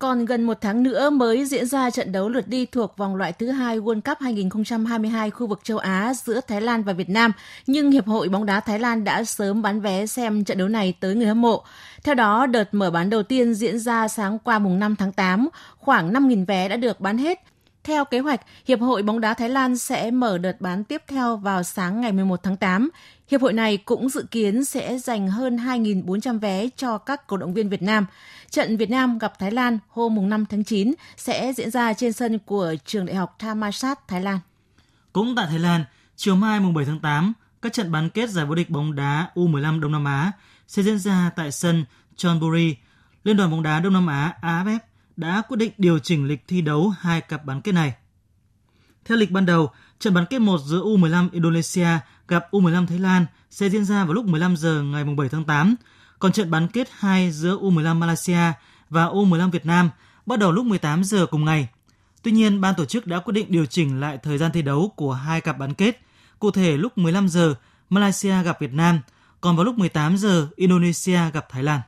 Còn gần một tháng nữa mới diễn ra trận đấu lượt đi thuộc vòng loại thứ hai World Cup 2022 khu vực châu Á giữa Thái Lan và Việt Nam, nhưng Hiệp hội bóng đá Thái Lan đã sớm bán vé xem trận đấu này tới người hâm mộ. Theo đó, đợt mở bán đầu tiên diễn ra sáng qua mùng 5 tháng 8, khoảng 5.000 vé đã được bán hết. Theo kế hoạch, Hiệp hội bóng đá Thái Lan sẽ mở đợt bán tiếp theo vào sáng ngày 11 tháng 8. Hiệp hội này cũng dự kiến sẽ dành hơn 2.400 vé cho các cổ động viên Việt Nam. Trận Việt Nam gặp Thái Lan hôm 5 tháng 9 sẽ diễn ra trên sân của trường đại học Thammasat, Thái Lan. Cũng tại Thái Lan, chiều mai mùng 7 tháng 8, các trận bán kết giải vô địch bóng đá U15 Đông Nam Á sẽ diễn ra tại sân Chonburi. Liên đoàn bóng đá Đông Nam Á AFF đã quyết định điều chỉnh lịch thi đấu hai cặp bán kết này. Theo lịch ban đầu, trận bán kết 1 giữa U15 Indonesia gặp U15 Thái Lan sẽ diễn ra vào lúc 15 giờ ngày 7 tháng 8, còn trận bán kết 2 giữa U15 Malaysia và U15 Việt Nam bắt đầu lúc 18 giờ cùng ngày. Tuy nhiên, ban tổ chức đã quyết định điều chỉnh lại thời gian thi đấu của hai cặp bán kết. Cụ thể lúc 15 giờ Malaysia gặp Việt Nam, còn vào lúc 18 giờ Indonesia gặp Thái Lan.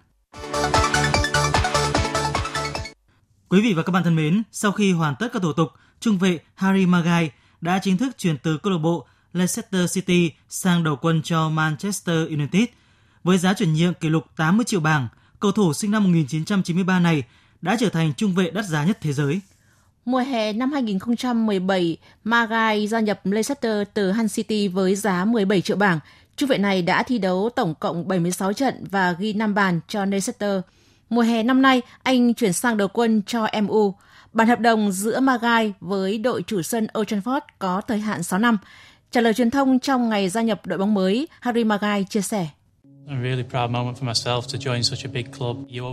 Quý vị và các bạn thân mến, sau khi hoàn tất các thủ tục, trung vệ Harry Maguire đã chính thức chuyển từ câu lạc bộ Leicester City sang đầu quân cho Manchester United. Với giá chuyển nhượng kỷ lục 80 triệu bảng, cầu thủ sinh năm 1993 này đã trở thành trung vệ đắt giá nhất thế giới. Mùa hè năm 2017, Magai gia nhập Leicester từ Hull City với giá 17 triệu bảng. Trung vệ này đã thi đấu tổng cộng 76 trận và ghi 5 bàn cho Leicester. Mùa hè năm nay, anh chuyển sang đầu quân cho MU. Bản hợp đồng giữa Magai với đội chủ sân Old Trafford có thời hạn 6 năm. Trả lời truyền thông trong ngày gia nhập đội bóng mới, Harry Magai chia sẻ.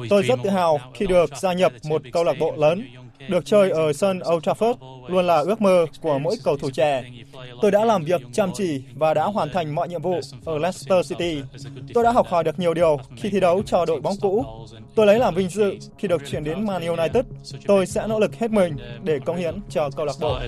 Tôi rất tự hào khi được gia nhập một câu lạc bộ lớn. Được chơi ở sân Old Trafford luôn là ước mơ của mỗi cầu thủ trẻ. Tôi đã làm việc chăm chỉ và đã hoàn thành mọi nhiệm vụ ở Leicester City. Tôi đã học hỏi được nhiều điều khi thi đấu cho đội bóng cũ. Tôi lấy làm vinh dự khi được chuyển đến Man United. Tôi sẽ nỗ lực hết mình để công hiến cho câu lạc bộ.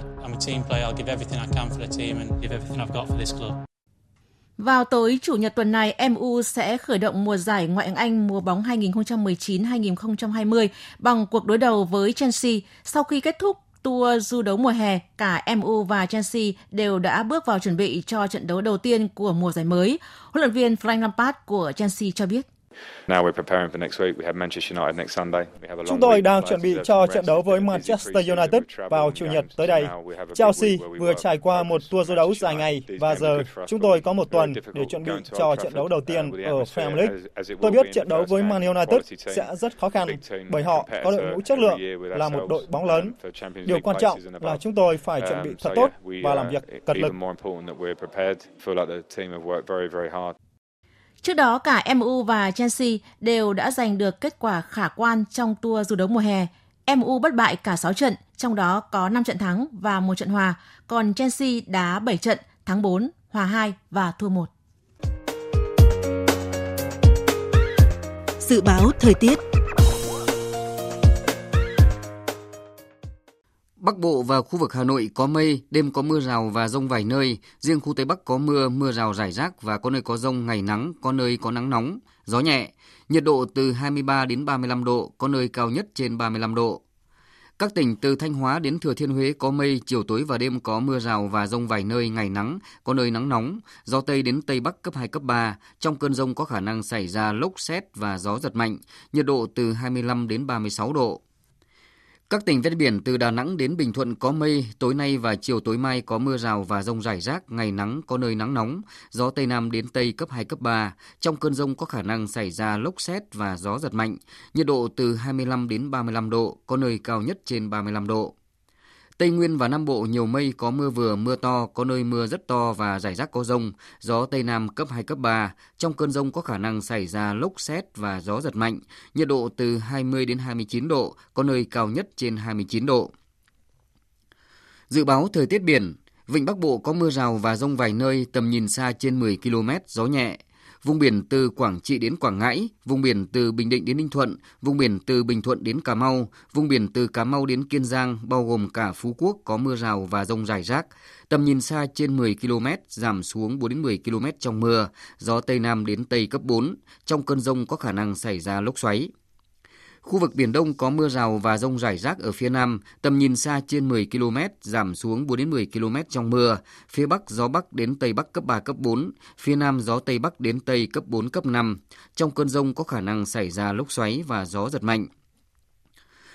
Vào tối Chủ nhật tuần này, MU sẽ khởi động mùa giải Ngoại hạng Anh mùa bóng 2019-2020 bằng cuộc đối đầu với Chelsea. Sau khi kết thúc tour du đấu mùa hè, cả MU và Chelsea đều đã bước vào chuẩn bị cho trận đấu đầu tiên của mùa giải mới. Huấn luyện viên Frank Lampard của Chelsea cho biết. Chúng tôi đang chuẩn bị cho trận đấu với Manchester United vào Chủ nhật tới đây. Chelsea vừa trải qua một tour du đấu dài ngày và giờ chúng tôi có một tuần để chuẩn bị cho trận đấu đầu tiên ở Premier League. Tôi biết trận đấu với Man United sẽ rất khó khăn bởi họ có đội ngũ chất lượng, là một đội bóng lớn. Điều quan trọng là chúng tôi phải chuẩn bị thật tốt và làm việc cật lực. Trước đó, cả MU và Chelsea đều đã giành được kết quả khả quan trong tour du đấu mùa hè. MU bất bại cả 6 trận, trong đó có 5 trận thắng và 1 trận hòa, còn Chelsea đá 7 trận, thắng 4, hòa 2 và thua 1. Dự báo thời tiết Bắc Bộ và khu vực Hà Nội có mây, đêm có mưa rào và rông vài nơi, riêng khu Tây Bắc có mưa, mưa rào rải rác và có nơi có rông, ngày nắng, có nơi có nắng nóng, gió nhẹ, nhiệt độ từ 23 đến 35 độ, có nơi cao nhất trên 35 độ. Các tỉnh từ Thanh Hóa đến Thừa Thiên Huế có mây, chiều tối và đêm có mưa rào và rông vài nơi, ngày nắng, có nơi nắng nóng, gió Tây đến Tây Bắc cấp 2, cấp 3. Trong cơn rông có khả năng xảy ra lốc xét và gió giật mạnh, nhiệt độ từ 25 đến 36 độ. Các tỉnh ven biển từ Đà Nẵng đến Bình Thuận có mây, tối nay và chiều tối mai có mưa rào và rông rải rác, ngày nắng có nơi nắng nóng, gió Tây Nam đến Tây cấp 2, cấp 3. Trong cơn rông có khả năng xảy ra lốc xét và gió giật mạnh, nhiệt độ từ 25 đến 35 độ, có nơi cao nhất trên 35 độ. Tây Nguyên và Nam Bộ nhiều mây có mưa vừa, mưa to, có nơi mưa rất to và rải rác có rông, gió Tây Nam cấp 2, cấp 3. Trong cơn rông có khả năng xảy ra lốc xét và gió giật mạnh, nhiệt độ từ 20 đến 29 độ, có nơi cao nhất trên 29 độ. Dự báo thời tiết biển, Vịnh Bắc Bộ có mưa rào và rông vài nơi, tầm nhìn xa trên 10 km, gió nhẹ. Vùng biển từ Quảng Trị đến Quảng Ngãi, vùng biển từ Bình Định đến Ninh Thuận, vùng biển từ Bình Thuận đến Cà Mau, vùng biển từ Cà Mau đến Kiên Giang, bao gồm cả Phú Quốc có mưa rào và rông rải rác. Tầm nhìn xa trên 10 km, giảm xuống 4 đến 10 km trong mưa, gió Tây Nam đến Tây cấp 4. Trong cơn rông có khả năng xảy ra lốc xoáy. Khu vực Biển Đông có mưa rào và rông rải rác ở phía Nam, tầm nhìn xa trên 10 km, giảm xuống 4 đến 10 km trong mưa. Phía Bắc gió Bắc đến Tây Bắc cấp 3, cấp 4, phía Nam gió Tây Bắc đến Tây cấp 4, cấp 5. Trong cơn rông có khả năng xảy ra lốc xoáy và gió giật mạnh.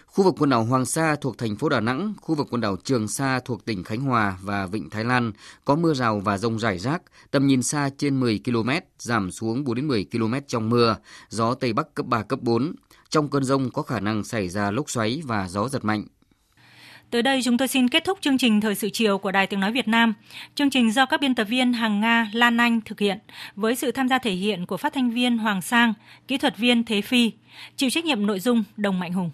Khu vực quần đảo Hoàng Sa thuộc thành phố Đà Nẵng, khu vực quần đảo Trường Sa thuộc tỉnh Khánh Hòa và Vịnh Thái Lan có mưa rào và rông rải rác, tầm nhìn xa trên 10 km, giảm xuống 4 đến 10 km trong mưa, gió Tây Bắc cấp 3, cấp 4. Trong cơn rông có khả năng xảy ra lốc xoáy và gió giật mạnh. Tới đây chúng tôi xin kết thúc chương trình Thời sự chiều của Đài Tiếng Nói Việt Nam. Chương trình do các biên tập viên Hằng Nga, Lan Anh thực hiện với sự tham gia thể hiện của phát thanh viên Hoàng Sang, kỹ thuật viên Thế Phi, chịu trách nhiệm nội dung Đồng Mạnh Hùng.